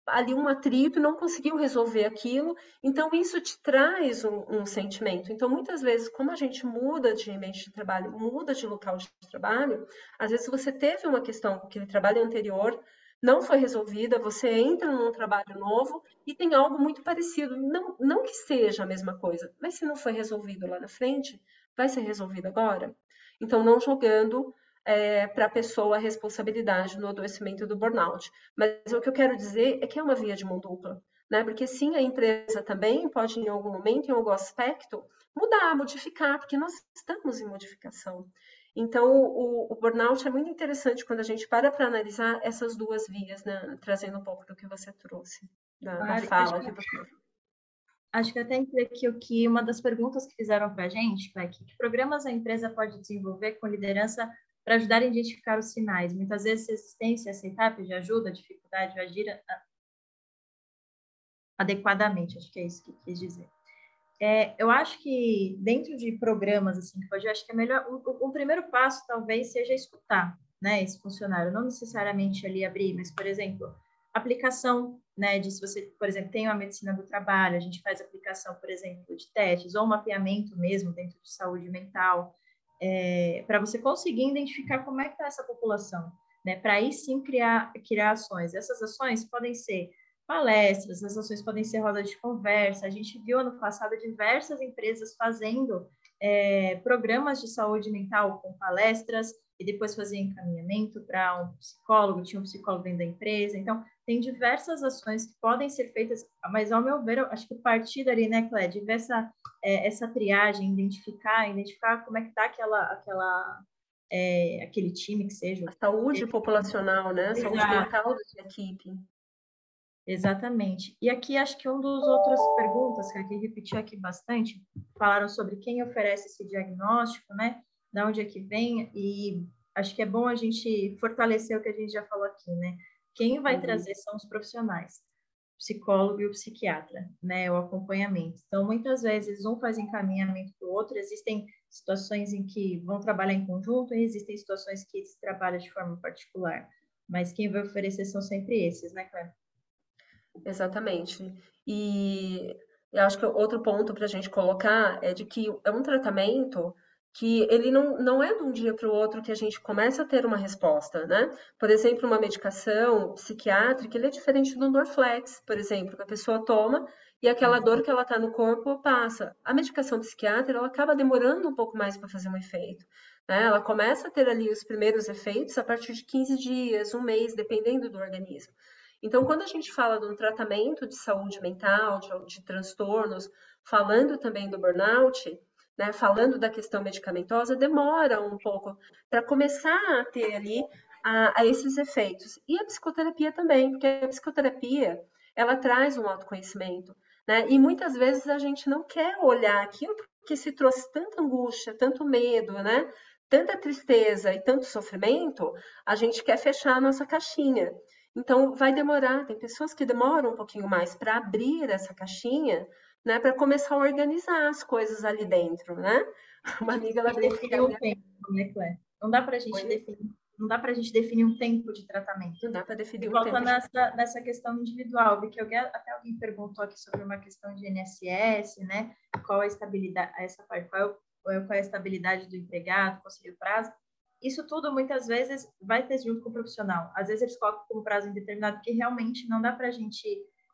ali um atrito não conseguiu resolver aquilo. Então, isso te traz um, um, sentimento. Então, muitas vezes, como a gente muda de ambiente de trabalho, muda de local de trabalho, às vezes você teve uma questão com aquele trabalho anterior, não foi resolvida, você entra num trabalho novo e tem algo muito parecido. Não, não que seja a mesma coisa, mas se não foi resolvido lá na frente, vai ser resolvido agora. Então, não jogando é, para a pessoa a responsabilidade no adoecimento do burnout. Mas o que eu quero dizer é que é uma via de mão dupla. Né? Porque sim, a empresa também pode, em algum momento, em algum aspecto, mudar, modificar, porque nós estamos em modificação. Então, o, o burnout é muito interessante quando a gente para para analisar essas duas vias, né? Trazendo um pouco do que você trouxe, da, claro, da fala que você Acho que até entrei aqui o que uma das perguntas que fizeram para a gente, é que, que programas a empresa pode desenvolver com liderança para ajudar a identificar os sinais? Muitas vezes resistência, aceitar de ajuda, dificuldade de agir adequadamente, acho que é isso que quis dizer. É, eu acho que dentro de programas assim que pode, acho que é melhor o, o, primeiro passo talvez seja escutar, né, esse funcionário, não necessariamente ali abrir, mas por exemplo, aplicação, né, de se você, por exemplo, tem uma medicina do trabalho, a gente faz aplicação, por exemplo, de testes ou mapeamento mesmo dentro de saúde mental, é, para você conseguir identificar como é que está essa população, né, para aí sim criar criar ações. Essas ações podem ser palestras, as ações podem ser rodas de conversa. A gente viu ano passado diversas empresas fazendo é, programas de saúde mental com palestras e depois fazia encaminhamento para um psicólogo, tinha um psicólogo dentro da empresa. Então, tem diversas ações que podem ser feitas, mas ao meu ver, eu acho que partir dali, né, Clédia, ver essa, é, essa triagem, identificar, identificar como é que está aquela, aquela, é, aquele time que seja. A saúde populacional, né? A saúde mental da equipe. Exatamente. E aqui acho que um dos outras perguntas que aqui repetiu aqui bastante, falaram sobre quem oferece esse diagnóstico, né? Da onde é que vem e acho que é bom a gente fortalecer o que a gente já falou aqui, né? Quem vai uhum. trazer são os profissionais, psicólogo e o psiquiatra, né? O acompanhamento. Então, muitas vezes um faz encaminhamento para o outro. Existem situações em que vão trabalhar em conjunto e existem situações que se trabalha de forma particular. Mas quem vai oferecer são sempre esses, né, Cléber? Exatamente. E eu acho que outro ponto para a gente colocar é de que é um tratamento que ele não, não é de um dia para o outro que a gente começa a ter uma resposta, né? Por exemplo, uma medicação psiquiátrica, ele é diferente do Norflex, por exemplo, que a pessoa toma e aquela dor que ela está no corpo passa. A medicação psiquiátrica, ela acaba demorando um pouco mais para fazer um efeito. Né? Ela começa a ter ali os primeiros efeitos a partir de 15 dias, um mês, dependendo do organismo. Então, quando a gente fala de um tratamento de saúde mental, de, de transtornos, falando também do burnout, né, falando da questão medicamentosa, demora um pouco para começar a ter ali a, a, esses efeitos. E a psicoterapia também, porque a psicoterapia ela traz um autoconhecimento, né? E muitas vezes a gente não quer olhar aquilo que se trouxe tanta angústia, tanto medo, né? Tanta tristeza e tanto sofrimento, a gente quer fechar a nossa caixinha. Então, vai demorar, tem pessoas que demoram um pouquinho mais para abrir essa caixinha, né, para começar a organizar as coisas ali dentro, né? [laughs] Uma amiga ela definir um tempo, né, Clé? Não dá para a gente definir, não dá para a gente definir um tempo de tratamento. Não dá para definir um volta tempo. Volta nessa, nessa questão individual, porque alguém, até alguém perguntou aqui sobre uma questão de NSS, né? Qual a estabilidade, essa parte, qual é, qual é a estabilidade do empregado, conseguir o prazo isso tudo muitas vezes vai ter junto com o profissional. Às vezes eles colocam como prazo indeterminado, que realmente não dá para a gente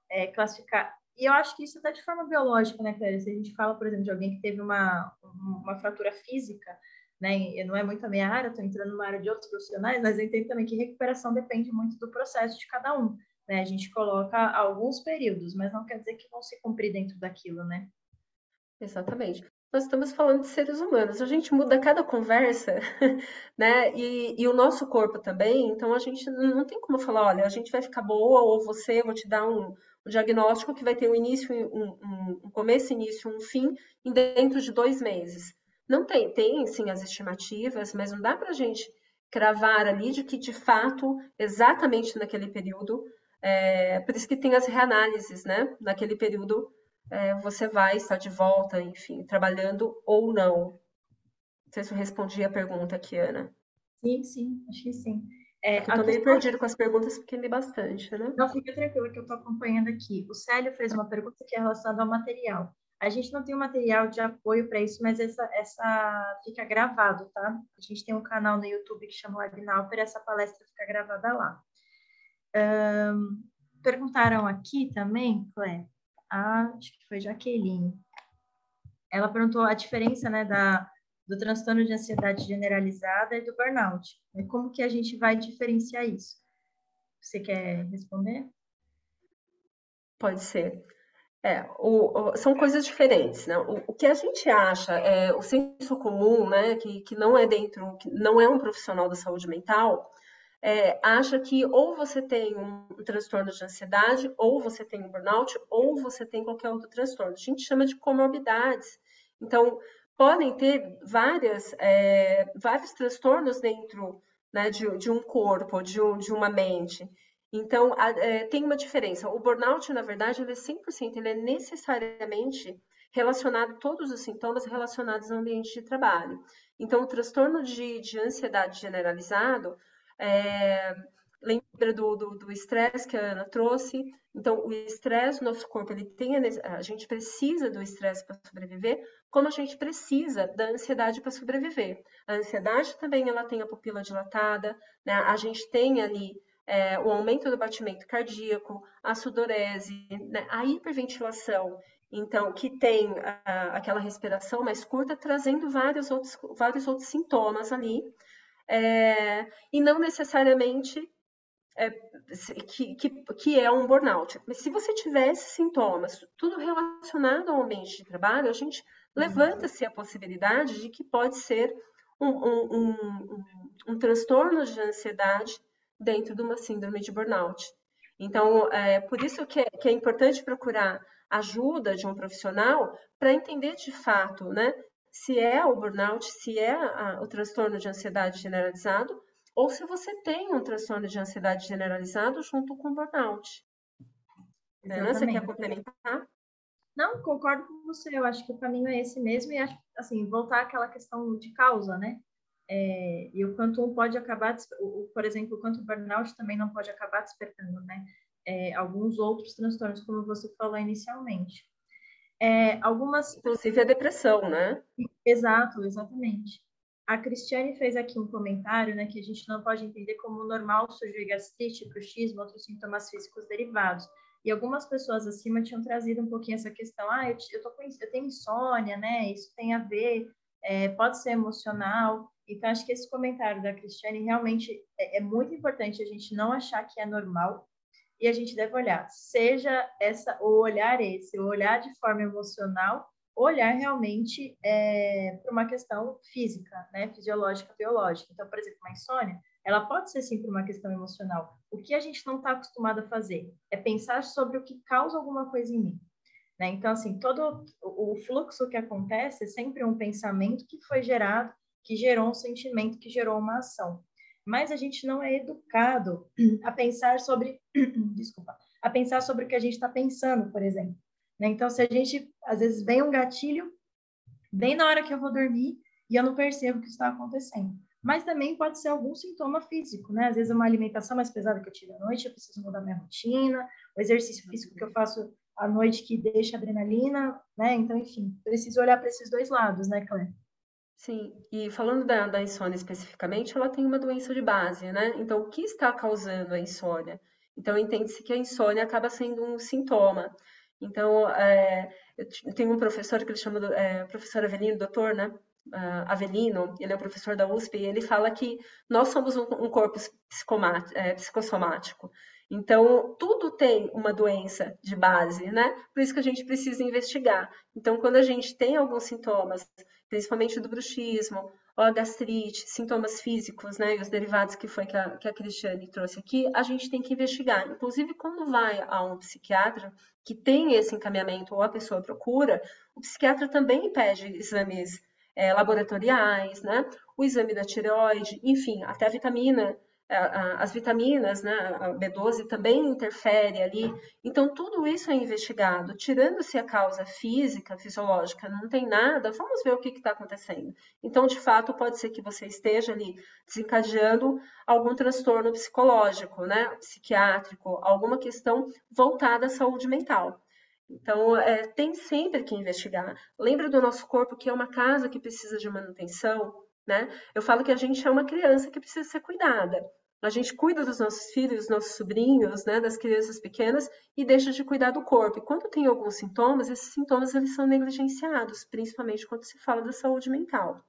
é, classificar. E eu acho que isso está de forma biológica, né, Clélia? Se a gente fala, por exemplo, de alguém que teve uma, uma fratura física, né? Não é muito a minha área, estou entrando numa área de outros profissionais, mas eu entendo também que recuperação depende muito do processo de cada um. Né? A gente coloca alguns períodos, mas não quer dizer que vão se cumprir dentro daquilo, né? Exatamente nós estamos falando de seres humanos. A gente muda cada conversa, [laughs] né? E, e, o nosso corpo também. Então a gente não tem como falar, olha, a gente vai ficar boa ou você, vou te dar um, um diagnóstico que vai ter um início, um, um, um começo, início, um fim, dentro de dois meses. Não tem, tem sim as estimativas, mas não dá para a gente cravar ali de que de fato, exatamente naquele período, é, por isso que tem as reanálises, né? Naquele período é, você vai estar de volta, enfim, trabalhando ou não. Não sei se eu respondi a pergunta aqui, Ana. Sim, sim, acho que sim. É, eu tô meio perdido com as perguntas, porque li bastante, né? Não, fica tranquila que eu estou acompanhando aqui. O Célio fez uma pergunta que é relacionada ao material. A gente não tem um material de apoio para isso, mas essa, essa fica gravado, tá? A gente tem um canal no YouTube que chama Webinauper, essa palestra fica gravada lá. Um, perguntaram aqui também, Clé, a, acho que foi Jaqueline. Ela perguntou a diferença, né, da, do transtorno de ansiedade generalizada e do burnout. Né? Como que a gente vai diferenciar isso? Você quer responder? Pode ser. É, o, o, são coisas diferentes, né? O, o, que a gente acha, é, o senso comum, né, que, que não é dentro, que não é um profissional da saúde mental, é, acha que ou você tem um, transtorno de ansiedade, ou você tem um burnout, ou você tem qualquer outro transtorno. A gente chama de comorbidades. Então, podem ter várias, é, vários transtornos dentro né, de, de, um corpo, de, um, de uma mente. Então, a, é, tem uma diferença. O burnout, na verdade, ele é 100%, ele é necessariamente relacionado, todos os sintomas relacionados ao ambiente de trabalho. Então, o transtorno de, de ansiedade generalizado, é, lembra do estresse que a Ana trouxe? Então, o estresse, nosso corpo, ele tem a, a gente precisa do estresse para sobreviver, como a gente precisa da ansiedade para sobreviver. A ansiedade também ela tem a pupila dilatada, né? A gente tem ali é, o aumento do batimento cardíaco, a sudorese, né? a hiperventilação, então, que tem a, aquela respiração mais curta, trazendo vários outros, vários outros sintomas ali, é, e não necessariamente é, que, que, que, é um burnout. Mas se você tiver esses sintomas, tudo relacionado ao ambiente de trabalho, a gente levanta-se a possibilidade de que pode ser um, um, um, um, transtorno de ansiedade dentro de uma síndrome de burnout. Então, é por isso que é, que é importante procurar ajuda de um profissional para entender de fato, né, se é o burnout, se é a, o transtorno de ansiedade generalizado, ou se você tem um transtorno de ansiedade generalizado junto com burnout. Exatamente. Você quer complementar? Não, concordo com você. Eu acho que o caminho é esse mesmo e acho, assim, voltar àquela questão de causa, né? É, e o quanto um pode acabar, por exemplo, o quanto o burnout também não pode acabar despertando, né? É, alguns outros transtornos, como você falou inicialmente. É, algumas. Inclusive a depressão, né? Exato, exatamente. A Cristiane fez aqui um comentário, né, que a gente não pode entender como normal surgir gastrite, bruxismo, outros sintomas físicos derivados. E algumas pessoas acima tinham trazido um pouquinho essa questão, ah, eu, eu, tô com, eu tenho insônia, né, isso tem a ver, é, pode ser emocional. Então, acho que esse comentário da Cristiane realmente é, é muito importante a gente não achar que é normal, e a gente deve olhar, seja essa o olhar esse, o olhar de forma emocional, olhar realmente é, para uma questão física, né, fisiológica, biológica. Então, por exemplo, uma insônia, ela pode ser sim por uma questão emocional. O que a gente não está acostumado a fazer é pensar sobre o que causa alguma coisa em mim. Né? Então, assim, todo o fluxo que acontece é sempre um pensamento que foi gerado, que gerou um sentimento, que gerou uma ação mas a gente não é educado a pensar sobre, [clears throat] desculpa, a pensar sobre o que a gente está pensando, por exemplo. Né? Então, se a gente, às vezes, vem um gatilho, bem na hora que eu vou dormir, e eu não percebo o que está acontecendo. Mas também pode ser algum sintoma físico, né? Às vezes, uma alimentação mais pesada que eu tive à noite, eu preciso mudar minha rotina, o exercício físico que eu faço à noite que deixa adrenalina, né? Então, enfim, preciso olhar para esses dois lados, né, Claire? Sim, e falando da, da insônia especificamente, ela tem uma doença de base, né? Então, o que está causando a insônia? Então, entende-se que a insônia acaba sendo um sintoma. Então, é, eu tenho um professor que ele chama, é, professor Avelino, doutor, né? Uh, Avelino, ele é o professor da USP, e ele fala que nós somos um, um corpo é, psicossomático. Então, tudo tem uma doença de base, né? Por isso que a gente precisa investigar. Então, quando a gente tem alguns sintomas principalmente do bruxismo, ou a gastrite, sintomas físicos, né, e os derivados que foi que a, que a Cristiane trouxe aqui, a gente tem que investigar. Inclusive, quando vai a um psiquiatra que tem esse encaminhamento ou a pessoa procura, o psiquiatra também pede exames é, laboratoriais, né, o exame da tireoide, enfim, até a vitamina as vitaminas, né, a B12 também interfere ali. Então, tudo isso é investigado. Tirando-se a causa física, fisiológica, não tem nada, vamos ver o que está acontecendo. Então, de fato, pode ser que você esteja ali desencadeando algum transtorno psicológico, né, psiquiátrico, alguma questão voltada à saúde mental. Então, é, tem sempre que investigar. Lembra do nosso corpo que é uma casa que precisa de manutenção, né? Eu falo que a gente é uma criança que precisa ser cuidada. A gente cuida dos nossos filhos, dos nossos sobrinhos, né, das crianças pequenas e deixa de cuidar do corpo. E quando tem alguns sintomas, esses sintomas eles são negligenciados, principalmente quando se fala da saúde mental.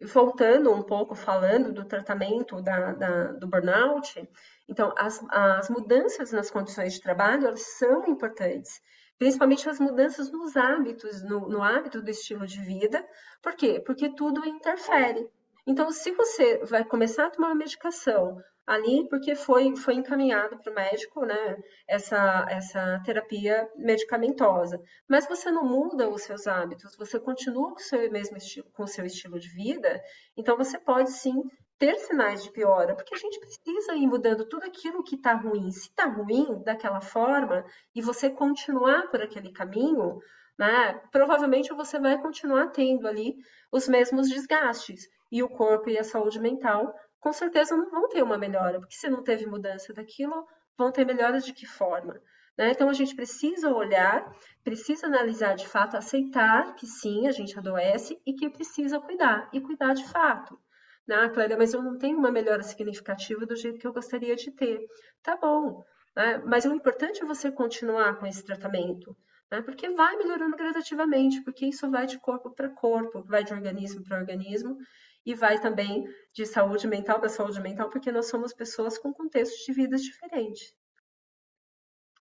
E voltando um pouco, falando do tratamento da, da, do burnout, então, as, as mudanças nas condições de trabalho, elas são importantes principalmente as mudanças nos hábitos, no, no, hábito do estilo de vida. Por quê? Porque tudo interfere. Então, se você vai começar a tomar uma medicação ali, porque foi, foi encaminhado para o médico, né, essa, essa terapia medicamentosa, mas você não muda os seus hábitos, você continua com o seu mesmo estilo, com o seu estilo de vida, então você pode sim ter sinais de piora, porque a gente precisa ir mudando tudo aquilo que está ruim. Se está ruim daquela forma e você continuar por aquele caminho, né, provavelmente você vai continuar tendo ali os mesmos desgastes e o corpo e a saúde mental com certeza não vão ter uma melhora, porque se não teve mudança daquilo, vão ter melhoras de que forma? Né? Então a gente precisa olhar, precisa analisar de fato, aceitar que sim, a gente adoece e que precisa cuidar, e cuidar de fato. Né, Clélia, mas eu não tenho uma melhora significativa do jeito que eu gostaria de ter. Tá bom, né? mas o importante é você continuar com esse tratamento, né? porque vai melhorando gradativamente, porque isso vai de corpo para corpo, vai de organismo para organismo, e vai também de saúde mental para saúde mental, porque nós somos pessoas com contextos de vidas diferentes.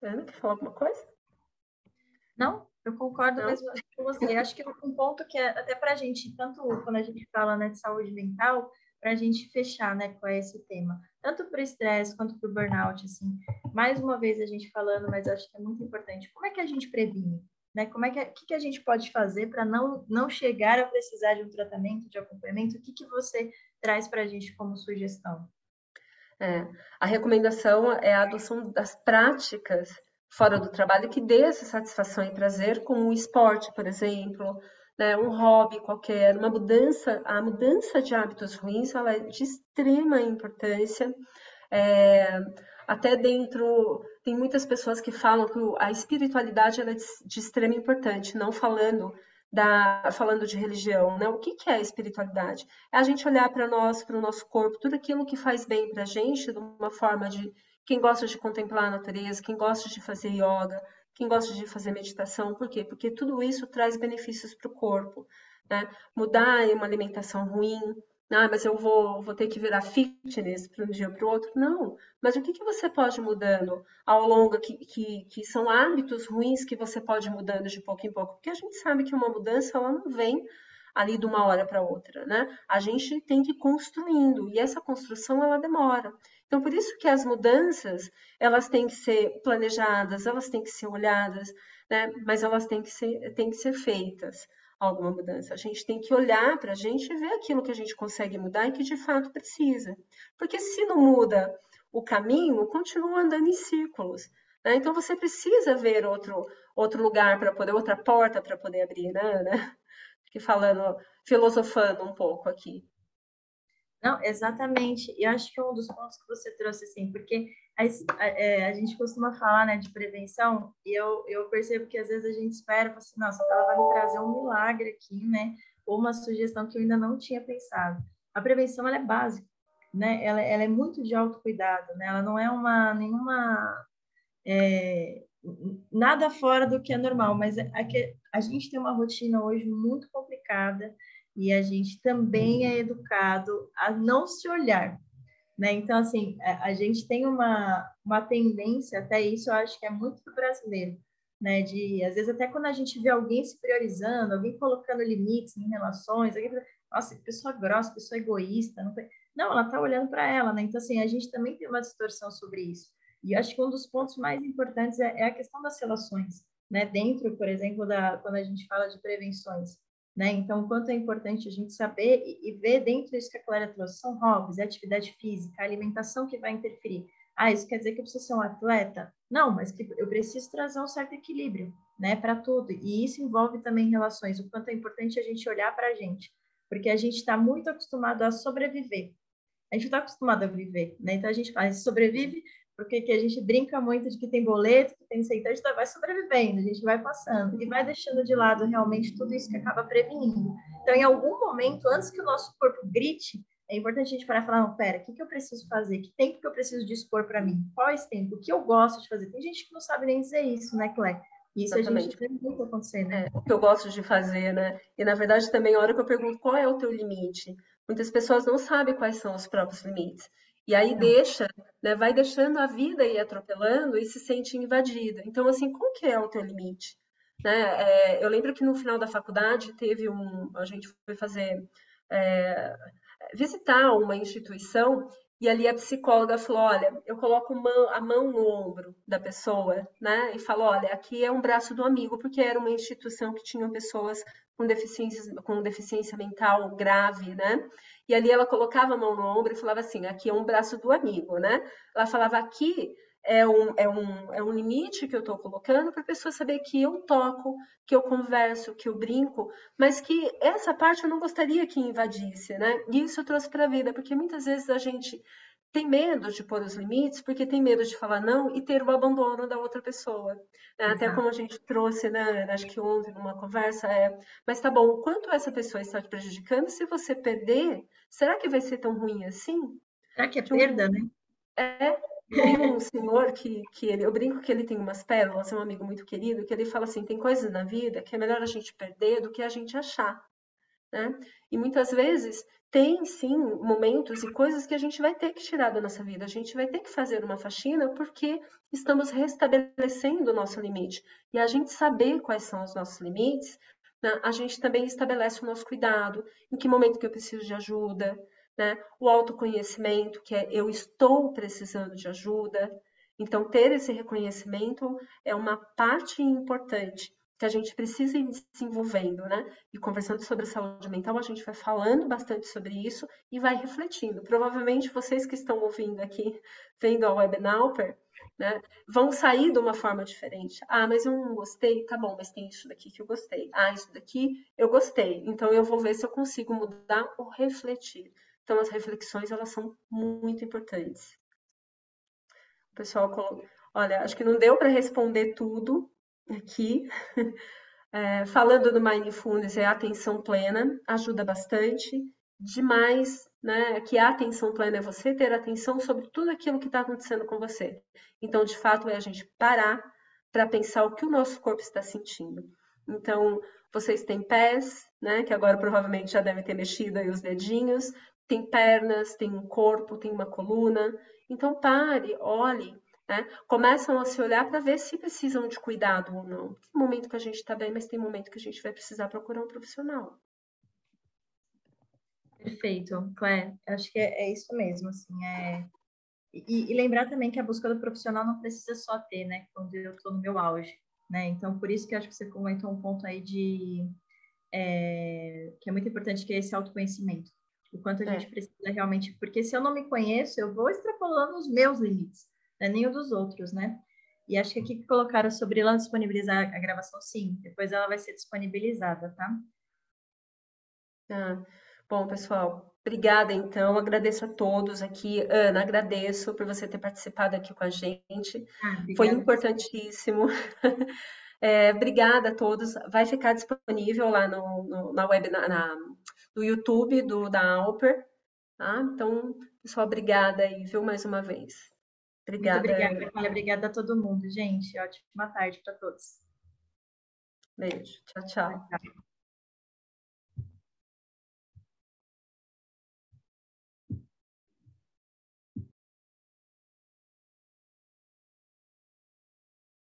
Ana, quer falar alguma coisa? Não, eu concordo Não. mesmo com você. Acho que um ponto que é até para a gente, tanto quando a gente fala né, de saúde mental, para a gente fechar né, com esse tema, tanto para o estresse quanto para o burnout, assim, mais uma vez a gente falando, mas acho que é muito importante, como é que a gente previne? Né? Como é que, que, que a gente pode fazer para não, não chegar a precisar de um tratamento, de acompanhamento? O que, que você traz para a gente como sugestão? É, a recomendação é a adoção das práticas fora do trabalho que dê essa satisfação e prazer, como o esporte, por exemplo, né, um hobby qualquer, uma mudança, a mudança de hábitos ruins, ela é de extrema importância. É, até dentro, tem muitas pessoas que falam que a espiritualidade é de, extrema importância, não falando da, falando de religião, né? O que, que é a espiritualidade? É a gente olhar para nós, para o nosso corpo, tudo aquilo que faz bem para a gente, de uma forma de quem gosta de contemplar a natureza, quem gosta de fazer yoga, quem gosta de fazer meditação, por quê? Porque tudo isso traz benefícios para o corpo. Né? Mudar uma alimentação ruim, ah, mas eu vou, vou ter que virar fitness para um dia para o outro. Não, mas o que, que você pode mudando ao longo, que, que, que são hábitos ruins que você pode mudando de pouco em pouco? Porque a gente sabe que uma mudança, ela não vem ali de uma hora para outra, né? A gente tem que ir construindo, e essa construção, ela demora. Então, por isso que as mudanças, elas têm que ser planejadas, elas têm que ser olhadas, né? Mas elas têm que ser, têm que ser feitas alguma mudança. A gente tem que olhar para a gente e ver aquilo que a gente consegue mudar e que de fato precisa. Porque se não muda o caminho, continua andando em círculos. Né? Então você precisa ver outro, outro lugar para poder, outra porta para poder abrir, né? né? Falando, filosofando um pouco aqui. Não, exatamente. E acho que um dos pontos que você trouxe, assim, porque a, a, é, a, gente costuma falar, né, de prevenção, e eu, eu percebo que às vezes a gente espera, assim, nossa, ela vai me trazer um milagre aqui, né, ou uma sugestão que eu ainda não tinha pensado. A prevenção, ela é básica, né, ela, ela é muito de autocuidado, né, ela não é uma, nenhuma, é, nada fora do que é normal, mas é, é a gente tem uma rotina hoje muito complicada, e a gente também é educado a não se olhar. Né? Então, assim, a, gente tem uma, uma tendência, até isso eu acho que é muito do brasileiro, né? De, às vezes, até quando a gente vê alguém se priorizando, alguém colocando limites em relações, alguém, nossa, pessoa grossa, pessoa egoísta, não, não ela está olhando para ela, né? Então, assim, a gente também tem uma distorção sobre isso. E acho que um dos pontos mais importantes é, é a questão das relações, né? Dentro, por exemplo, da, quando a gente fala de prevenções. Né? Então, o quanto é importante a gente saber e, e ver dentro disso que a Clara trouxe, são hobbies, atividade física, alimentação que vai interferir. Ah, isso quer dizer que eu preciso ser um atleta? Não, mas que eu preciso trazer um certo equilíbrio, né, para tudo. E isso envolve também relações, o quanto é importante a gente olhar para a gente, porque a gente está muito acostumado a sobreviver. A gente está acostumado a viver, né? Então a gente faz, sobrevive porque que a gente brinca muito de que tem boleto, que tem então a gente vai sobrevivendo, a gente vai passando e vai deixando de lado realmente tudo isso que acaba prevenindo. Então, em algum momento, antes que o nosso corpo grite, é importante a gente parar e falar, não, pera, o que, que eu preciso fazer? Que tempo que eu preciso dispor para mim? Qual esse tempo? O que eu gosto de fazer? Tem gente que não sabe nem dizer isso, né, Clé? Isso Exatamente. a gente vê muito acontecer, né? É, o que eu gosto de fazer, né? E na verdade também a hora que eu pergunto qual é o teu limite, muitas pessoas não sabem quais são os próprios limites. E aí deixa, né, vai deixando a vida ir atropelando e se sente invadida. Então, assim, qual que é o teu limite? Né? É, eu lembro que no final da faculdade teve um, a gente foi fazer é, visitar uma instituição e ali a psicóloga falou: olha, eu coloco a mão no ombro da pessoa, né? E falo: olha, aqui é um braço do amigo, porque era uma instituição que tinha pessoas com, deficiências, com deficiência mental grave, né? E ali ela colocava a mão no ombro e falava assim: aqui é um braço do amigo, né? Ela falava: aqui é um, é um, é um limite que eu estou colocando para a pessoa saber que eu toco, que eu converso, que eu brinco, mas que essa parte eu não gostaria que invadisse, né? E isso eu trouxe para a vida, porque muitas vezes a gente tem medo de pôr os limites, porque tem medo de falar não e ter o abandono da outra pessoa. Né? Até como a gente trouxe, né, acho que ontem numa conversa, é, mas tá bom, o quanto essa pessoa está te prejudicando, se você perder, será que vai ser tão ruim assim? Será que é perda, né? É, tem um senhor que, que ele, eu brinco que ele tem umas pérolas, é um amigo muito querido, que ele fala assim: tem coisas na vida que é melhor a gente perder do que a gente achar. Né? E muitas vezes tem sim momentos e coisas que a gente vai ter que tirar da nossa vida, a gente vai ter que fazer uma faxina porque estamos restabelecendo o nosso limite. E a gente saber quais são os nossos limites, né? a gente também estabelece o nosso cuidado, em que momento que eu preciso de ajuda, né? O autoconhecimento, que é eu estou precisando de ajuda. Então, ter esse reconhecimento é uma parte importante que a gente precisa ir desenvolvendo, né? E conversando sobre saúde mental, a gente vai falando bastante sobre isso e vai refletindo. Provavelmente vocês que estão ouvindo aqui, vendo a Webnauper, né, vão sair de uma forma diferente. Ah, mas eu não gostei, tá bom, mas tem isso daqui que eu gostei. Ah, isso daqui eu gostei. Então eu vou ver se eu consigo mudar ou refletir. Então, as reflexões, elas são muito importantes. O pessoal, olha, acho que não deu para responder tudo aqui. [laughs] É, falando do Mindfulness, é atenção plena, ajuda bastante. Demais, né? Que a atenção plena é você ter atenção sobre tudo aquilo que está acontecendo com você. Então, de fato, é a gente parar para pensar o que o nosso corpo está sentindo. Então, vocês têm pés, né? Que agora provavelmente já devem ter mexido aí os dedinhos tem pernas, tem um corpo, tem uma coluna. Então pare, olhe, né? Começam a se olhar para ver se precisam de cuidado ou não. Tem momento que a gente está bem, mas tem momento que a gente vai precisar procurar um profissional. Perfeito, Claire. Acho que é, é isso mesmo, assim, é... E, e, lembrar também que a busca do profissional não precisa só ter, né, quando eu estou no meu auge, né? Então, por isso que acho que você comentou um ponto aí de... É, que é muito importante, que é esse autoconhecimento o quanto a é. gente precisa realmente, porque se eu não me conheço, eu vou extrapolando os meus limites, né? nem o dos outros, né? E acho que aqui colocaram sobre ela disponibilizar a gravação, sim, depois ela vai ser disponibilizada, tá? Ah, bom, pessoal, obrigada então, agradeço a todos aqui. Ana, agradeço por você ter participado aqui com a gente, ah, foi importantíssimo. [laughs] É, obrigada a todos. Vai ficar disponível lá no, no na web, na, na, no YouTube do, da Alper. Tá? Então, pessoal, obrigada aí, viu, mais uma vez. Obrigada. Muito obrigada, Obrigada a todo mundo, gente. Ótima tarde para todos. Beijo. tchau. tchau. tchau.